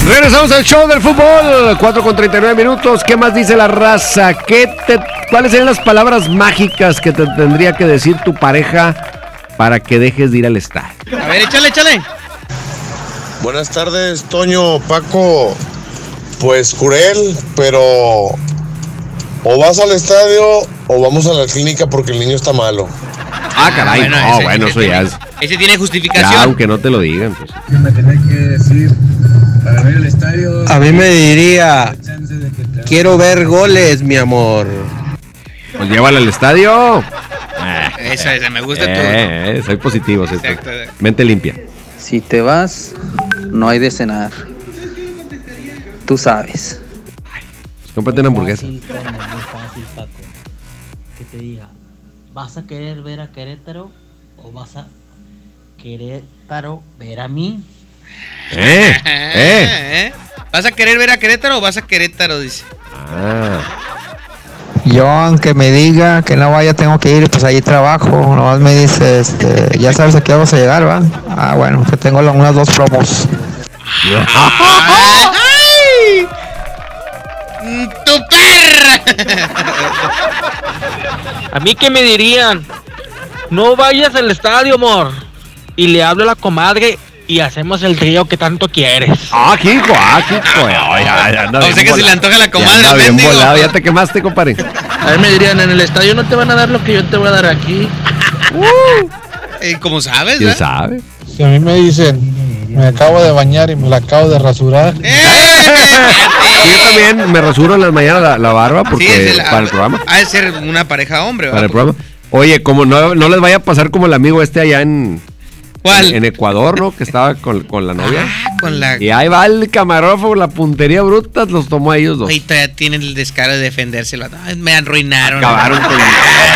Speaker 4: Regresamos al show del fútbol, 4 con 39 minutos. ¿Qué más dice la raza? ¿Qué te, ¿Cuáles serían las palabras mágicas que te tendría que decir tu pareja para que dejes de ir al estadio?
Speaker 5: A ver, échale, échale.
Speaker 45: Buenas tardes, Toño, Paco. Pues cruel, pero o vas al estadio o vamos a la clínica porque el niño está malo.
Speaker 4: Ah, caray,
Speaker 5: bueno,
Speaker 4: no,
Speaker 5: ese-
Speaker 4: bueno,
Speaker 5: ese
Speaker 4: eso ya es.
Speaker 5: Ese tiene
Speaker 4: Ya,
Speaker 5: justificación.
Speaker 4: aunque no te lo digan. Pues.
Speaker 46: me tenía que decir para ver el estadio.
Speaker 47: A mí me diría, quiero ver goles, mi amor.
Speaker 4: Pues llévala al estadio.
Speaker 5: Esa, esa, me gusta tu.
Speaker 4: Eh, eh, soy positivo, sí,
Speaker 5: Exacto.
Speaker 4: Mente limpia.
Speaker 48: Si te vas, no hay de cenar. Tú sabes.
Speaker 4: Cómprate una hamburguesa.
Speaker 49: Fácil, muy fácil, Paco. Que te diga, ¿vas a querer ver a Querétaro o vas a Querétaro ver a mí?
Speaker 4: Eh, eh.
Speaker 5: ¿Eh? ¿Vas a querer ver a Querétaro o vas a Querétaro? Dice.
Speaker 4: Ah.
Speaker 48: Yo, aunque me diga que no vaya, tengo que ir, pues ahí trabajo. Nomás me dice, este, ya sabes a qué vamos a llegar, ¿va? Ah, bueno, que tengo unas dos promos.
Speaker 50: A mí que me dirían, no vayas al estadio, amor. Y le hablo a la comadre y hacemos el trío que tanto quieres.
Speaker 4: Ah, hijo, ah, hijo. Ay, ya, ya anda
Speaker 50: O
Speaker 4: bien
Speaker 50: sea que se le
Speaker 4: volado.
Speaker 50: antoja la
Speaker 4: Ya
Speaker 50: comadre
Speaker 4: anda
Speaker 50: al
Speaker 4: bien volado, ya te quemaste, compadre.
Speaker 49: A mí me dirían, en el estadio no te van a dar lo que yo te voy a dar aquí.
Speaker 5: Eh, ¿Cómo sabes?
Speaker 4: ¿Quién
Speaker 5: eh?
Speaker 4: sabe?
Speaker 51: Si a mí me dicen, me acabo de bañar y me la acabo de rasurar.
Speaker 4: Yo también me rasuro en las mañanas la, la barba porque
Speaker 5: Sí, es el-
Speaker 4: para el programa.
Speaker 5: Ha de ser una pareja hombre,
Speaker 4: Para
Speaker 5: ¿verdad?
Speaker 4: el programa. Oye, como no, no les vaya a pasar como el amigo este allá en,
Speaker 5: ¿Cuál?
Speaker 4: en, en Ecuador, ¿no? Que estaba con, con la novia.
Speaker 5: Con la.
Speaker 4: Y ahí va el camarógrafo, la puntería bruta, los tomó a ellos dos.
Speaker 5: Ahí todavía tienen el descaro de defendérselo. Ay, me arruinaron.
Speaker 4: Acabaron con,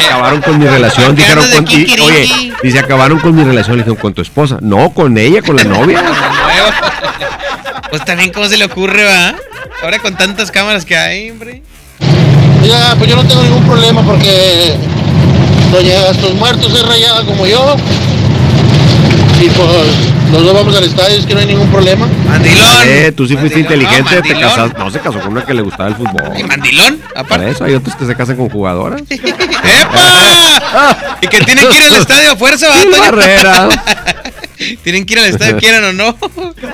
Speaker 4: acabaron con mi relación.
Speaker 5: ¿Qué
Speaker 4: Dijeron, con- y- oye, dice, acabaron con mi relación. Le dijeron, ¿con tu esposa? No, con ella, con la novia.
Speaker 5: Pues también, ¿cómo se le ocurre, va? Ahora con tantas cámaras que hay, hombre.
Speaker 51: Ya, pues yo no tengo ningún problema porque Doña Tus Muertos es rayada como yo. Y pues los dos vamos al estadio, es que no hay ningún problema.
Speaker 5: Mandilón.
Speaker 4: Eh, tú sí fuiste
Speaker 5: Mandilón,
Speaker 4: inteligente,
Speaker 5: no,
Speaker 4: te casaste. No, se casó con una que le gustaba el fútbol.
Speaker 5: ¿Y mandilón?
Speaker 4: Para eso hay otros que se casan con jugadoras.
Speaker 5: Y que tienen que ir al estadio a fuerza, va?
Speaker 4: Barrera.
Speaker 5: Tienen que ir al estadio, quieran o no.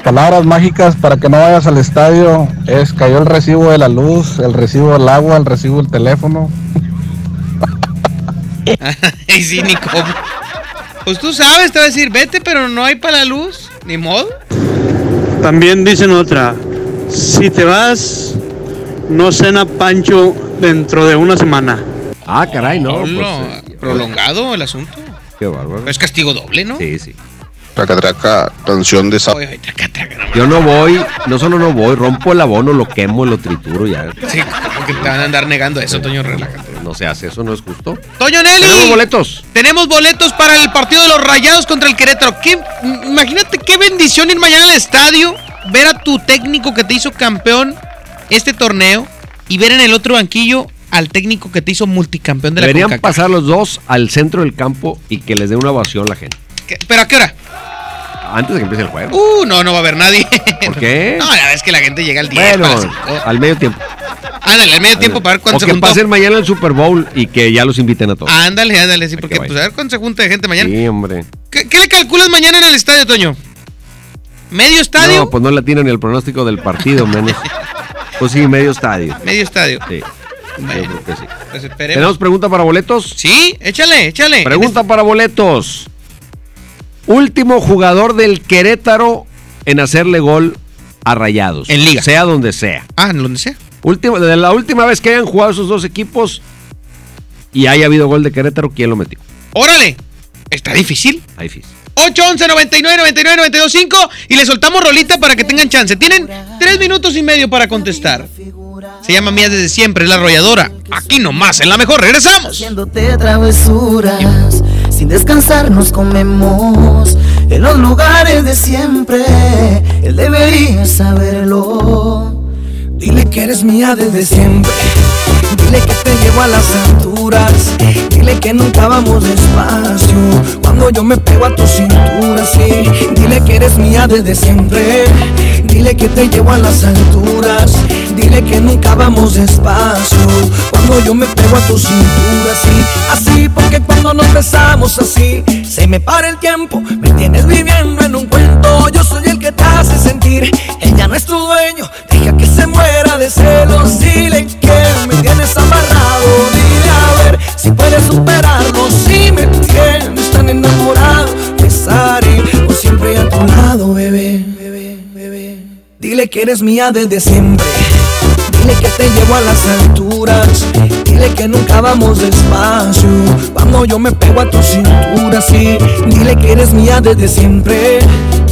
Speaker 51: Palabras mágicas para que no vayas al estadio es cayó el recibo de la luz, el recibo del agua, el recibo del teléfono.
Speaker 5: Ay, sí, ni cómo. Pues tú sabes, te va a decir, vete, pero no hay para la luz. Ni modo.
Speaker 52: También dicen otra, si te vas, no cena Pancho dentro de una semana.
Speaker 4: Ah, caray, no. Pues,
Speaker 5: prolongado el asunto.
Speaker 4: Qué bárbaro.
Speaker 5: Es castigo doble, ¿no?
Speaker 4: Sí, sí.
Speaker 45: Traca, traca, canción de esa.
Speaker 4: Yo no voy, no solo no voy, rompo el abono, lo quemo, lo trituro ya.
Speaker 5: Sí, como que te van a andar negando eso, Toño, relájate.
Speaker 4: No se hace, eso no es justo.
Speaker 5: Toño Nelly.
Speaker 4: Tenemos boletos.
Speaker 5: Tenemos boletos para el partido de los Rayados contra el Querétaro. ¿Qué, imagínate qué bendición ir mañana al estadio, ver a tu técnico que te hizo campeón este torneo y ver en el otro banquillo al técnico que te hizo multicampeón de la
Speaker 4: Deberían pasar los dos al centro del campo y que les dé una ovación la gente.
Speaker 5: ¿Qué- ¿Pero a qué hora?
Speaker 4: Antes de que empiece el juego.
Speaker 5: Uh, no, no va a haber nadie.
Speaker 4: ¿Por qué?
Speaker 5: No, la verdad es que la gente llega al 10
Speaker 4: Bueno, al medio tiempo.
Speaker 5: Ándale, al medio tiempo para ver cuánto
Speaker 4: O
Speaker 5: se
Speaker 4: que
Speaker 5: juntó.
Speaker 4: pasen mañana el Super Bowl y que ya los inviten a todos.
Speaker 5: Ándale, ándale, sí, porque pues a ver cuánto se junta de gente mañana.
Speaker 4: Sí, hombre.
Speaker 5: ¿Qué, qué le calculas mañana en el estadio, Toño? ¿Medio estadio?
Speaker 4: No, pues no le ni el pronóstico del partido, menos. Pues sí, medio estadio.
Speaker 5: Medio estadio.
Speaker 4: Sí.
Speaker 5: Bueno,
Speaker 4: Yo creo que sí.
Speaker 5: Pues.
Speaker 4: ¿Tenemos pregunta para boletos?
Speaker 5: Sí, échale, échale.
Speaker 4: Pregunta para boletos. Último jugador del Querétaro en hacerle gol a Rayados.
Speaker 5: En liga.
Speaker 4: Sea donde sea.
Speaker 5: Ah, en donde sea.
Speaker 4: Última, de la última vez que hayan jugado esos dos equipos y haya habido gol de Querétaro, ¿quién lo metió?
Speaker 5: ¡Órale! Está difícil.
Speaker 4: Está difícil.
Speaker 5: 811 99 99 92 5 y le soltamos rolita para que tengan chance. Tienen tres minutos y medio para contestar. Se llama Mía desde siempre, es la arrolladora. Aquí nomás, en la mejor, regresamos.
Speaker 53: Haciéndote travesuras, sin descansar nos comemos en los lugares de siempre. Él debería saberlo. Dile que eres mía desde siempre. Dile que te llevo a las alturas. Dile que nunca vamos despacio. Cuando yo me pego a tu cintura, sí. Dile que eres mía desde siempre. Dile que te llevo a las alturas. Dile que nunca vamos despacio. Cuando yo me pego a tu cintura, sí. Así, porque cuando nos besamos así, se me para el tiempo. Me tienes viviendo en un cuento. Yo soy el que te hace sentir. Ella no es tu dueño. Deja que se muera de celos. Dile que me tienes amarrado. Dile a ver si puedes superarlo. Si me tienes tan enamorado, estaré por siempre a tu lado, bebé. bebé, bebé. Dile que eres mía desde siempre. Dile que te llevo a las alturas. Dile que nunca vamos despacio. Cuando yo me pego a tu cintura, sí. Dile que eres mía desde siempre.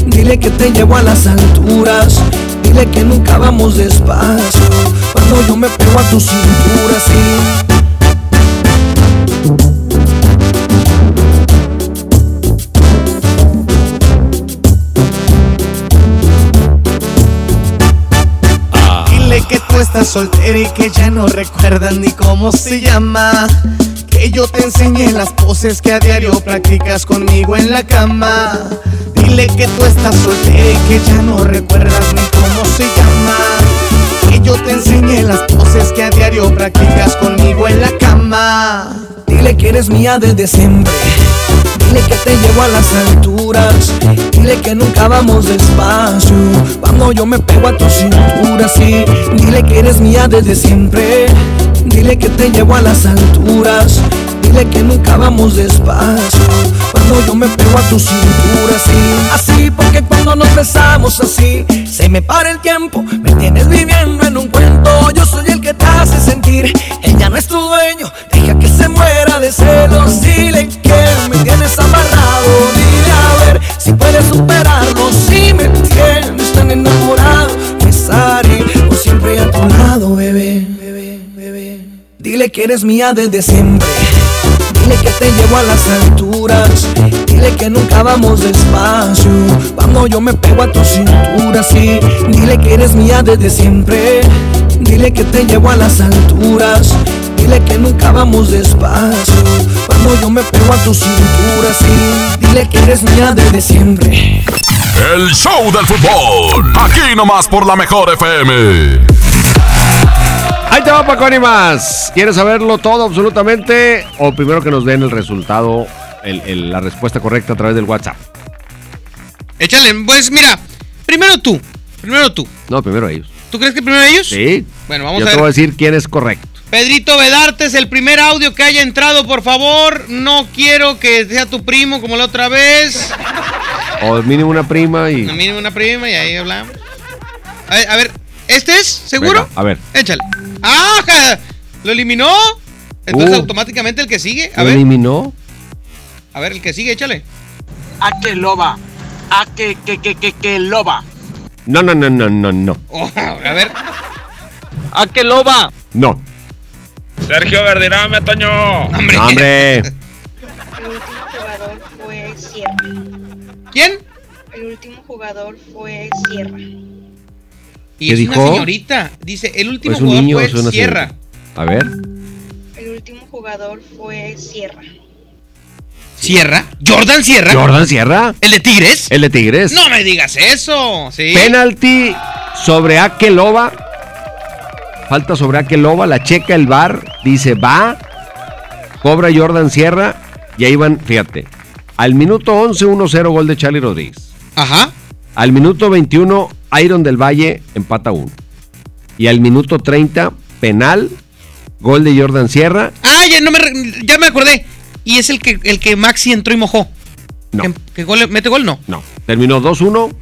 Speaker 53: Dile que te llevo a las alturas. Dile que nunca vamos despacio. Cuando yo me pego a tu cintura, sí.
Speaker 54: Dile que tú estás soltera y que ya no recuerdas ni cómo se llama. Que yo te enseñé las poses que a diario practicas conmigo en la cama. Dile que tú estás soltera y que ya no recuerdas ni cómo se llama. Que yo te enseñé las poses que a diario practicas conmigo en la cama.
Speaker 53: Dile que eres mía desde siempre. Dile que te llevo a las alturas. Dile que nunca vamos despacio. Cuando yo me pego a tu cintura, sí. Dile que eres mía desde siempre. Dile que te llevo a las alturas. Dile que nunca vamos despacio. Cuando yo me pego a tu cintura, sí. Así, porque cuando nos besamos así, se me para el tiempo. Me tienes viviendo en un cuento. Yo soy el que te hace sentir. Ella no es tu dueño. Deja que se muera de celos. Dile que me tienes amarrado. Dile a ver si puedes superarlo. Si me tienes tan enamorado, estaré por siempre a tu lado, bebé. Dile que eres mía desde siempre. Dile que te llevo a las alturas. Dile que nunca vamos despacio. Cuando yo me pego a tu cintura, sí. Dile que eres mía desde siempre. Dile que te llevo a las alturas. Dile que nunca vamos despacio. Cuando yo me pego a tu cintura, sí. Dile que eres mía desde siempre.
Speaker 2: El show del fútbol. Aquí nomás por la mejor FM.
Speaker 4: Te va, Paco Animas. ¿Quieres saberlo todo absolutamente? O primero que nos den el resultado, el- el- la respuesta correcta a través del WhatsApp.
Speaker 5: Échale, pues mira, primero tú. Primero tú.
Speaker 4: No, primero ellos.
Speaker 5: ¿Tú crees que primero ellos?
Speaker 4: Sí.
Speaker 5: Bueno, vamos
Speaker 4: Yo
Speaker 5: a
Speaker 4: te
Speaker 5: ver.
Speaker 4: voy a decir quién es correcto.
Speaker 5: Pedrito Vedartes, el primer audio que haya entrado, por favor. No quiero que sea tu primo como la otra vez.
Speaker 4: O mínimo una prima y.
Speaker 5: A mí una prima y ahí hablamos. A ver, a ver, ¿este es? ¿Seguro?
Speaker 4: Venga, a ver.
Speaker 5: Échale. ¡Ah! ja! ¿Lo eliminó? Entonces
Speaker 4: Uh.
Speaker 5: automáticamente el que sigue. A
Speaker 4: ¿Lo
Speaker 5: ver,
Speaker 4: eliminó?
Speaker 5: a ver, el que sigue, échale.
Speaker 50: A que loba. A que, que, que, que, que loba.
Speaker 4: No, no, no, no, no, no.
Speaker 5: Oh, a ver.
Speaker 50: A que loba.
Speaker 4: No.
Speaker 50: Sergio Verdirame, Toño.
Speaker 5: Hombre.
Speaker 4: Hombre.
Speaker 55: El último jugador fue Sierra.
Speaker 5: ¿Quién?
Speaker 55: El último jugador fue Sierra.
Speaker 5: Y
Speaker 4: ¿Qué
Speaker 5: es
Speaker 4: dijo?
Speaker 5: una señorita. Dice, el último
Speaker 4: ¿Es un
Speaker 5: jugador
Speaker 4: niño
Speaker 5: fue
Speaker 4: es una
Speaker 5: Sierra.
Speaker 4: señorita? A ver.
Speaker 55: El último jugador fue Sierra.
Speaker 5: ¿Sierra? ¿Jordan Sierra?
Speaker 4: ¿Jordan Sierra?
Speaker 5: ¿El de Tigres?
Speaker 4: El de Tigres.
Speaker 5: No me digas eso. Sí.
Speaker 4: Penalti sobre Akeloba. Falta sobre Akeloba. La checa el bar. Dice va. Cobra Jordan Sierra. Y ahí van, fíjate. Al minuto 11, 1-0 gol de Charlie Rodríguez.
Speaker 5: Ajá.
Speaker 4: Al minuto 21, Iron del Valle empata 1. Y al minuto 30, penal. Gol de Jordan Sierra.
Speaker 5: Ah, ya, no me, ya me acordé. Y es el que, el que Maxi entró y mojó.
Speaker 4: No.
Speaker 5: ¿Que, que gol, mete gol? No.
Speaker 4: No. Terminó 2-1.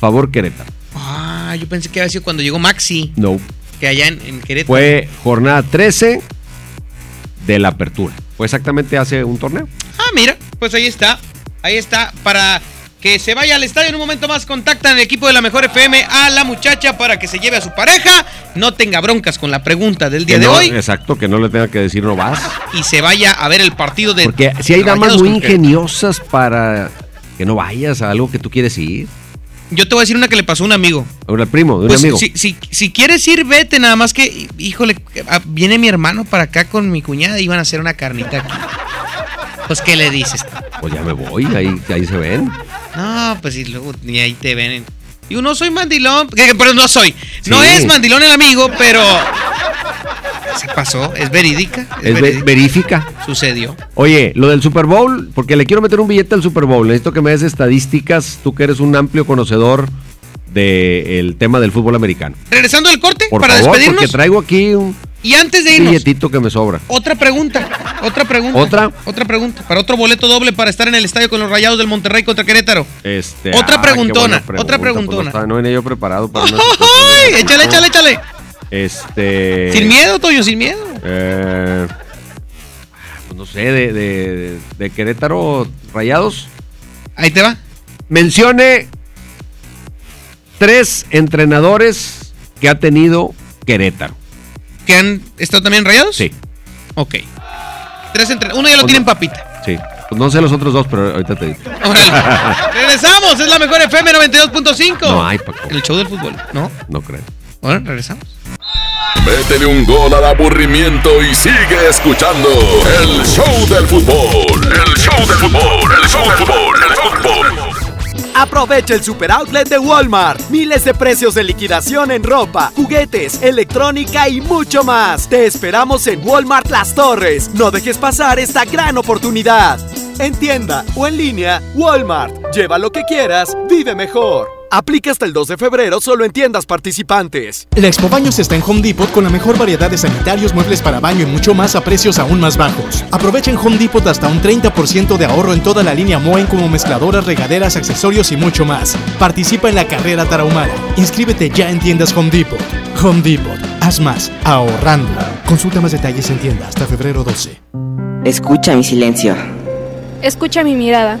Speaker 4: Favor Querétaro.
Speaker 5: Ah, yo pensé que había sido cuando llegó Maxi.
Speaker 4: No.
Speaker 5: que allá en, en Querétaro.
Speaker 4: Fue jornada 13 de la apertura. Fue exactamente hace un torneo.
Speaker 5: Ah, mira, pues ahí está. Ahí está. Para que se vaya al estadio en un momento más, contactan el equipo de la Mejor FM a la muchacha para que se lleve a su pareja. No tenga broncas con la pregunta del día
Speaker 4: Que
Speaker 5: de
Speaker 4: no-
Speaker 5: hoy.
Speaker 4: Exacto, que no le tenga que decir no vas.
Speaker 5: Y se vaya a ver el partido de.
Speaker 4: Porque si hay damas muy ingeniosas para que no vayas a algo que tú quieres ir.
Speaker 5: Yo te voy a decir una que le pasó a un amigo.
Speaker 4: Ahora, el primo, de un
Speaker 5: Pues
Speaker 4: amigo.
Speaker 5: si, si, si quieres ir, vete, nada más que, híjole, ah, viene mi hermano para acá con mi cuñada y iban a hacer una carnita aquí. Pues, ¿qué le dices?
Speaker 4: Pues ya me voy, ahí, ahí se ven.
Speaker 5: No, pues y luego ni ahí te ven. Digo, no soy mandilón, que- pero no soy. No es mandilón el amigo, pero se pasó, es verídica. Es,
Speaker 4: Es ve-
Speaker 5: verídica.
Speaker 4: verifica.
Speaker 5: Sucedió.
Speaker 4: Oye, lo del Super Bowl, porque le quiero meter un billete al Super Bowl. Necesito que me des estadísticas, tú que eres un amplio conocedor del tema del fútbol americano.
Speaker 5: Regresando del corte,
Speaker 4: Por
Speaker 5: para
Speaker 4: favor,
Speaker 5: despedirnos.
Speaker 4: porque traigo aquí un
Speaker 5: Y antes de irnos,
Speaker 4: billetito que me sobra.
Speaker 5: otra pregunta. Otra pregunta.
Speaker 4: ¿Otra?
Speaker 5: Otra pregunta. Para otro boleto doble para estar en el estadio con los rayados del Monterrey contra Querétaro.
Speaker 4: Este,
Speaker 5: Otra
Speaker 4: ah,
Speaker 5: preguntona, otra
Speaker 4: pregunta,
Speaker 5: preguntona.
Speaker 4: pues no, no venía yo preparado para una
Speaker 5: ¡Ay! Échale, échale, échale.
Speaker 4: Este.
Speaker 5: Sin miedo, Toño, sin miedo.
Speaker 4: Eh, pues no sé, de, de, de Querétaro Rayados.
Speaker 5: Ahí te va.
Speaker 4: Mencione tres entrenadores que ha tenido Querétaro.
Speaker 5: ¿Que han estado también rayados?
Speaker 4: Sí.
Speaker 5: Ok. Tres entre... Uno ya lo
Speaker 4: Pues
Speaker 5: tienen papita.
Speaker 4: Sí. Pues no sé los otros dos, pero ahorita te digo.
Speaker 5: Regresamos, es la mejor FM 92.5.
Speaker 4: No hay, Paco.
Speaker 5: El show del fútbol, ¿no?
Speaker 4: No creo.
Speaker 5: Bueno, regresamos.
Speaker 2: Métele un gol al aburrimiento y sigue escuchando el show del fútbol. El show del fútbol, el show del fútbol, el show del fútbol.
Speaker 18: Aprovecha el super outlet de Walmart. Miles de precios de liquidación en ropa, juguetes, electrónica y mucho más. Te esperamos en Walmart Las Torres. No dejes pasar esta gran oportunidad. En tienda o en línea, Walmart. Lleva lo que quieras, vive mejor. Aplica hasta el 2 de febrero solo en tiendas participantes.
Speaker 19: La Expo Baños está en Home Depot con la mejor variedad de sanitarios, muebles para baño y mucho más a precios aún más bajos. Aprovecha en Home Depot hasta un 30% de ahorro en toda la línea Moen como mezcladoras, regaderas, accesorios y mucho más. Participa en la carrera tarahumara. Inscríbete ya en tiendas Home Depot. Home Depot. Haz más ahorrando. Consulta más detalles en tienda hasta febrero 12.
Speaker 56: Escucha mi silencio.
Speaker 57: Escucha mi mirada.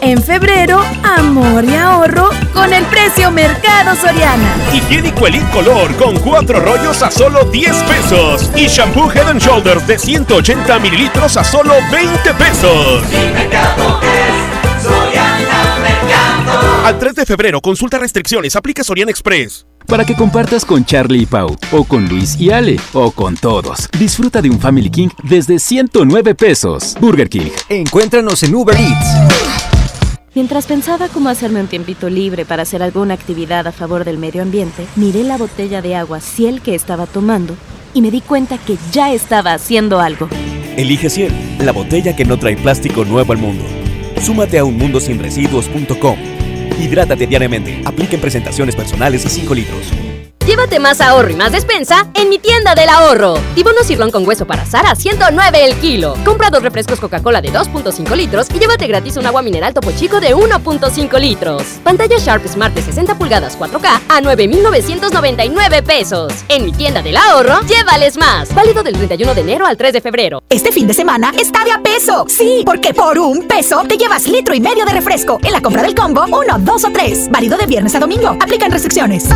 Speaker 20: En febrero, amor y ahorro con el precio Mercado Soriana.
Speaker 44: Higiénico el Color con cuatro rollos a solo 10 pesos. Y shampoo Head and Shoulders de 180 mililitros a solo 20 pesos. Al 3 de febrero, consulta restricciones, aplica Sorian Express.
Speaker 58: Para que compartas con Charlie y Pau, o con Luis y Ale, o con todos. Disfruta de un Family King desde 109 pesos. Burger King.
Speaker 59: Encuéntranos en Uber Eats.
Speaker 28: Mientras pensaba cómo hacerme un tiempito libre para hacer alguna actividad a favor del medio ambiente, miré la botella de agua Ciel que estaba tomando y me di cuenta que ya estaba haciendo algo.
Speaker 60: Elige Ciel, la botella que no trae plástico nuevo al mundo. Súmate a unmundosinresiduos.com. Hidrátate diariamente. Apliquen presentaciones personales y 5 litros.
Speaker 25: Llévate más ahorro y más despensa en mi tienda del ahorro. Tibono sirlón con hueso para asar a 109 el kilo. Compra dos refrescos Coca-Cola de 2.5 litros y llévate gratis un agua mineral Topo Chico de 1.5 litros. Pantalla Sharp Smart de 60 pulgadas 4K a 9,999 pesos. En mi tienda del ahorro, llévales más. Válido del 31 de enero al 3 de febrero.
Speaker 61: Este fin de semana está de a peso. Sí, porque por un peso te llevas litro y medio de refresco en la compra del combo 1, 2 o 3. Válido de viernes a domingo. Aplican restricciones.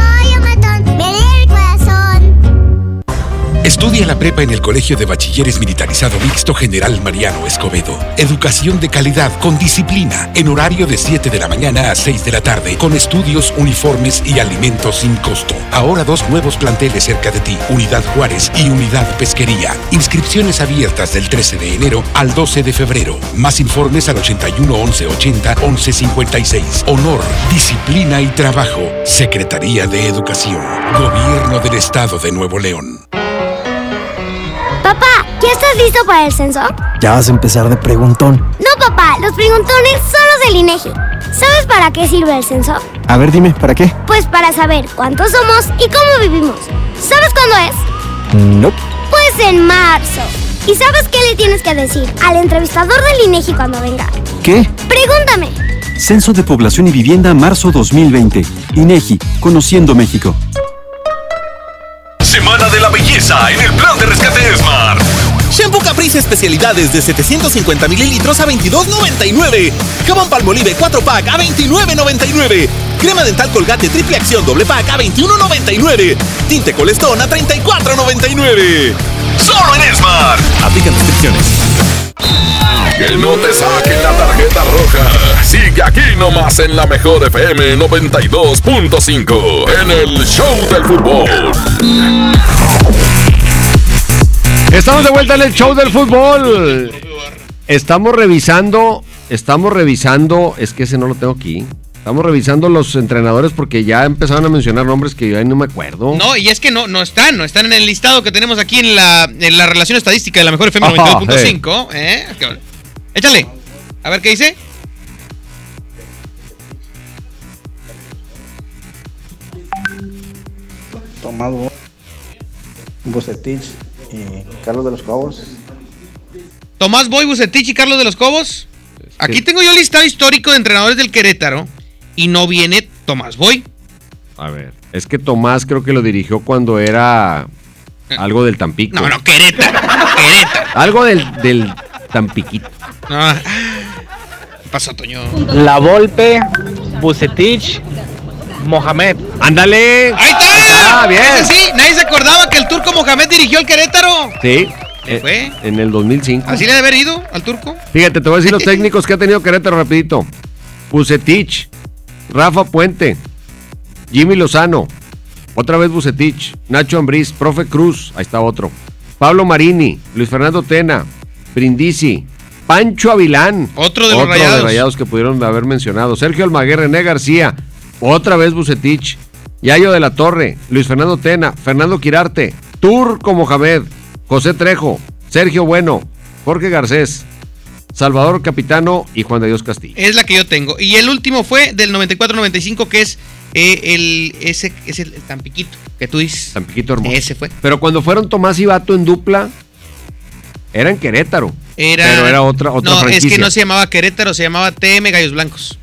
Speaker 61: Belén.
Speaker 41: Estudia la prepa en el Colegio de Bachilleres Militarizado Mixto General Mariano Escobedo. Educación de calidad con disciplina en horario de 7 de la mañana a 6 de la tarde con estudios, uniformes y alimentos sin costo. Ahora dos nuevos planteles cerca de ti, Unidad Juárez y Unidad Pesquería. Inscripciones abiertas del 13 de enero al 12 de febrero. Más informes al 81 11 80 11 56. Honor, disciplina y trabajo. Secretaría de Educación. Gobierno del Estado de Nuevo León.
Speaker 62: ¿Ya estás listo para el censo?
Speaker 63: Ya vas a empezar de preguntón.
Speaker 61: No, papá, los preguntones son los del INEGI. ¿Sabes para qué sirve el censo?
Speaker 63: A ver, dime, ¿para qué?
Speaker 61: Pues para saber cuántos somos y cómo vivimos. ¿Sabes cuándo es?
Speaker 63: No.
Speaker 61: Pues en marzo. ¿Y sabes qué le tienes que decir al entrevistador del INEGI cuando venga?
Speaker 63: ¿Qué?
Speaker 61: Pregúntame.
Speaker 63: Censo de Población y Vivienda marzo 2020. INEGI, Conociendo México.
Speaker 64: especialidades de 750 mililitros a $22.99. Jabón Palmolive 4 pack a $29.99. Crema dental Colgate triple acción doble pack a $21.99. Tinte Colestón a $34.99.
Speaker 65: Solo en Smart.
Speaker 64: Aplican restricciones.
Speaker 2: Que no te saquen la tarjeta roja. Sigue aquí nomás en la mejor FM 92.5 en el Show del Fútbol.
Speaker 4: Estamos de vuelta en el show del fútbol. Estamos revisando, estamos revisando, es que ese no lo tengo aquí. Estamos revisando los entrenadores porque ya empezaron a mencionar nombres que yo ahí no me acuerdo.
Speaker 5: No, y es que no, no están, no están en el listado que tenemos aquí en la, en la relación estadística de la mejor FM
Speaker 4: Ajá,
Speaker 5: 92.5. ¿eh? Qué bueno. Échale. A ver qué dice.
Speaker 66: Tomás Bo- Carlos de los Cobos.
Speaker 5: Tomás Boy, Bucetich y Carlos de los Cobos. Aquí tengo yo el listado histórico de entrenadores del Querétaro y no viene Tomás Boy.
Speaker 4: A ver, es que Tomás creo que lo dirigió cuando era algo del Tampico.
Speaker 5: No, no, Querétaro. Querétaro.
Speaker 4: Algo del, del Tampiquito.
Speaker 5: Ah. ¿Qué pasó, Toño?
Speaker 67: La Volpe, Bucetich, Mohamed.
Speaker 4: ¡Ándale!
Speaker 5: ¡Ahí está!
Speaker 4: Ah, bien.
Speaker 5: Ese sí, nadie se acordaba que el turco Mohamed dirigió el Querétaro.
Speaker 4: Sí.
Speaker 5: ¿Le
Speaker 4: eh,
Speaker 5: fue?
Speaker 4: En el 2005.
Speaker 5: ¿Así le debe haber ido al turco?
Speaker 4: Fíjate, te voy a decir los técnicos que ha tenido Querétaro rapidito. Bucetich, Rafa Puente, Jimmy Lozano, otra vez Bucetich, Nacho Ambriz, Profe Cruz, ahí está otro. Pablo Marini, Luis Fernando Tena, Brindisi, Pancho Avilán.
Speaker 5: Otro de los Rayados.
Speaker 4: Rayados que pudieron haber mencionado. Sergio Almaguer, René García, otra vez Bucetich, Yayo de la Torre, Luis Fernando Tena, Fernando Quirarte, Turco Mohamed, José Trejo, Sergio Bueno, Jorge Garcés, Salvador Capitano y Juan de Dios Castillo.
Speaker 5: Es la que yo tengo. Y el último fue del 94-95, que es eh, el, ese, es el, el Tampiquito, que tú dices.
Speaker 4: Tampiquito hermoso.
Speaker 5: Ese fue.
Speaker 4: Pero cuando fueron Tomás y Vato en dupla, era en Querétaro.
Speaker 5: Era,
Speaker 4: Pero era otra, otra
Speaker 5: no,
Speaker 4: franquicia.
Speaker 5: es que no se llamaba Querétaro, se llamaba TM Gallos Blancos.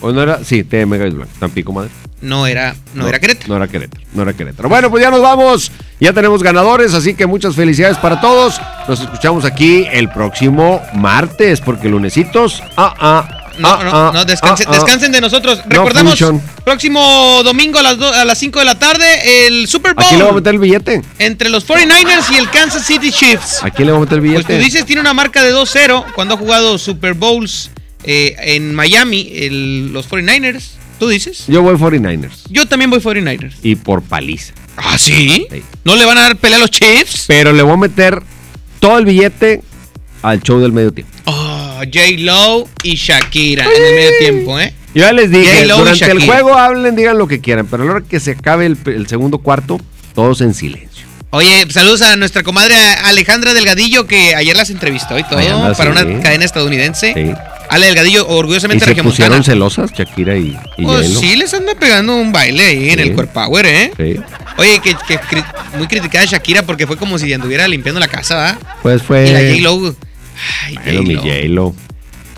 Speaker 4: ¿O no era? Sí, TM Gallos Blancos, Tampico Madre.
Speaker 5: No era, no, era Querétaro.
Speaker 4: No era Querétaro, no era Querétaro. Bueno, pues ya nos vamos. Ya tenemos ganadores, así que muchas felicidades para todos. Nos escuchamos aquí el próximo martes, porque lunesitos. Ah, ah.
Speaker 5: No,
Speaker 4: ah,
Speaker 5: no,
Speaker 4: ah,
Speaker 5: no, descansen,
Speaker 4: ah, ah.
Speaker 5: descansen de nosotros.
Speaker 4: No
Speaker 5: Recordemos,
Speaker 4: function.
Speaker 5: próximo domingo a las, do- a las 5 de la tarde, el Super Bowl.
Speaker 4: Aquí le voy a meter el billete.
Speaker 5: Entre los 49ers y el Kansas City Chiefs.
Speaker 4: Aquí le voy a meter el
Speaker 5: Pues
Speaker 4: billete.
Speaker 5: tú dices, tiene una marca de 2-0 cuando ha jugado Super Bowls eh, en Miami, el- los 49ers. ¿Tú dices?
Speaker 4: Yo voy 49ers.
Speaker 5: Yo también voy 49ers.
Speaker 4: Y por paliza.
Speaker 5: ¿Ah, sí? ¿No le van a dar pelea a los Chiefs?
Speaker 4: Pero le voy a meter todo el billete al show del medio tiempo.
Speaker 5: Oh, J-Lo y Shakira en el medio tiempo, ¿eh?
Speaker 4: Yo ya les dije, durante el juego hablen, digan lo que quieran, pero a la hora que se acabe el, el segundo cuarto, todos en silencio.
Speaker 5: Oye, saludos a nuestra comadre Alejandra Delgadillo que ayer las entrevistó y todo
Speaker 4: anda,
Speaker 5: para
Speaker 4: sí.
Speaker 5: una cadena estadounidense.
Speaker 4: Sí.
Speaker 5: Ale Delgadillo,
Speaker 4: ¿Y
Speaker 5: orgullosamente
Speaker 4: se
Speaker 5: regiomontana.
Speaker 4: pusieron celosas, Shakira y, y
Speaker 5: Pues
Speaker 4: J-Lo?
Speaker 5: sí, les anda pegando un baile ahí en el Core Power, ¿eh?
Speaker 4: Sí.
Speaker 5: Oye, que, que cri- muy criticada Shakira porque fue como si anduviera limpiando la casa, ¿verdad?
Speaker 4: Pues fue...
Speaker 5: Y la J-Lo, ay,
Speaker 4: Bueno, mi
Speaker 5: J-Lo.
Speaker 4: J-Lo.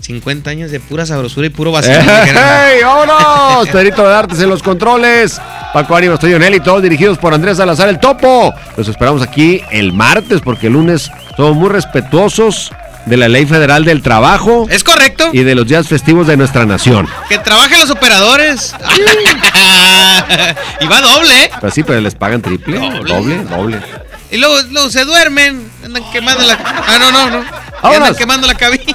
Speaker 5: 50 años de pura sabrosura y puro vacío.
Speaker 4: ¡Ey, vámonos! Pedrito de Artes en los controles. Paco Ánimas, Toño Nelly, todos dirigidos por Andrés Salazar, el Topo. Los esperamos aquí el martes porque el lunes somos muy respetuosos de la Ley Federal del Trabajo.
Speaker 5: Es correcto.
Speaker 4: Y de los días festivos de nuestra nación.
Speaker 5: Que trabajen los operadores. y va doble, ¿eh?
Speaker 4: Pero sí, pero les pagan triple. Doble, doble.
Speaker 5: Y luego, luego se duermen. Andan quemando la. Ah, no, no, no.
Speaker 2: Vámonos.
Speaker 5: Andan quemando la cabina.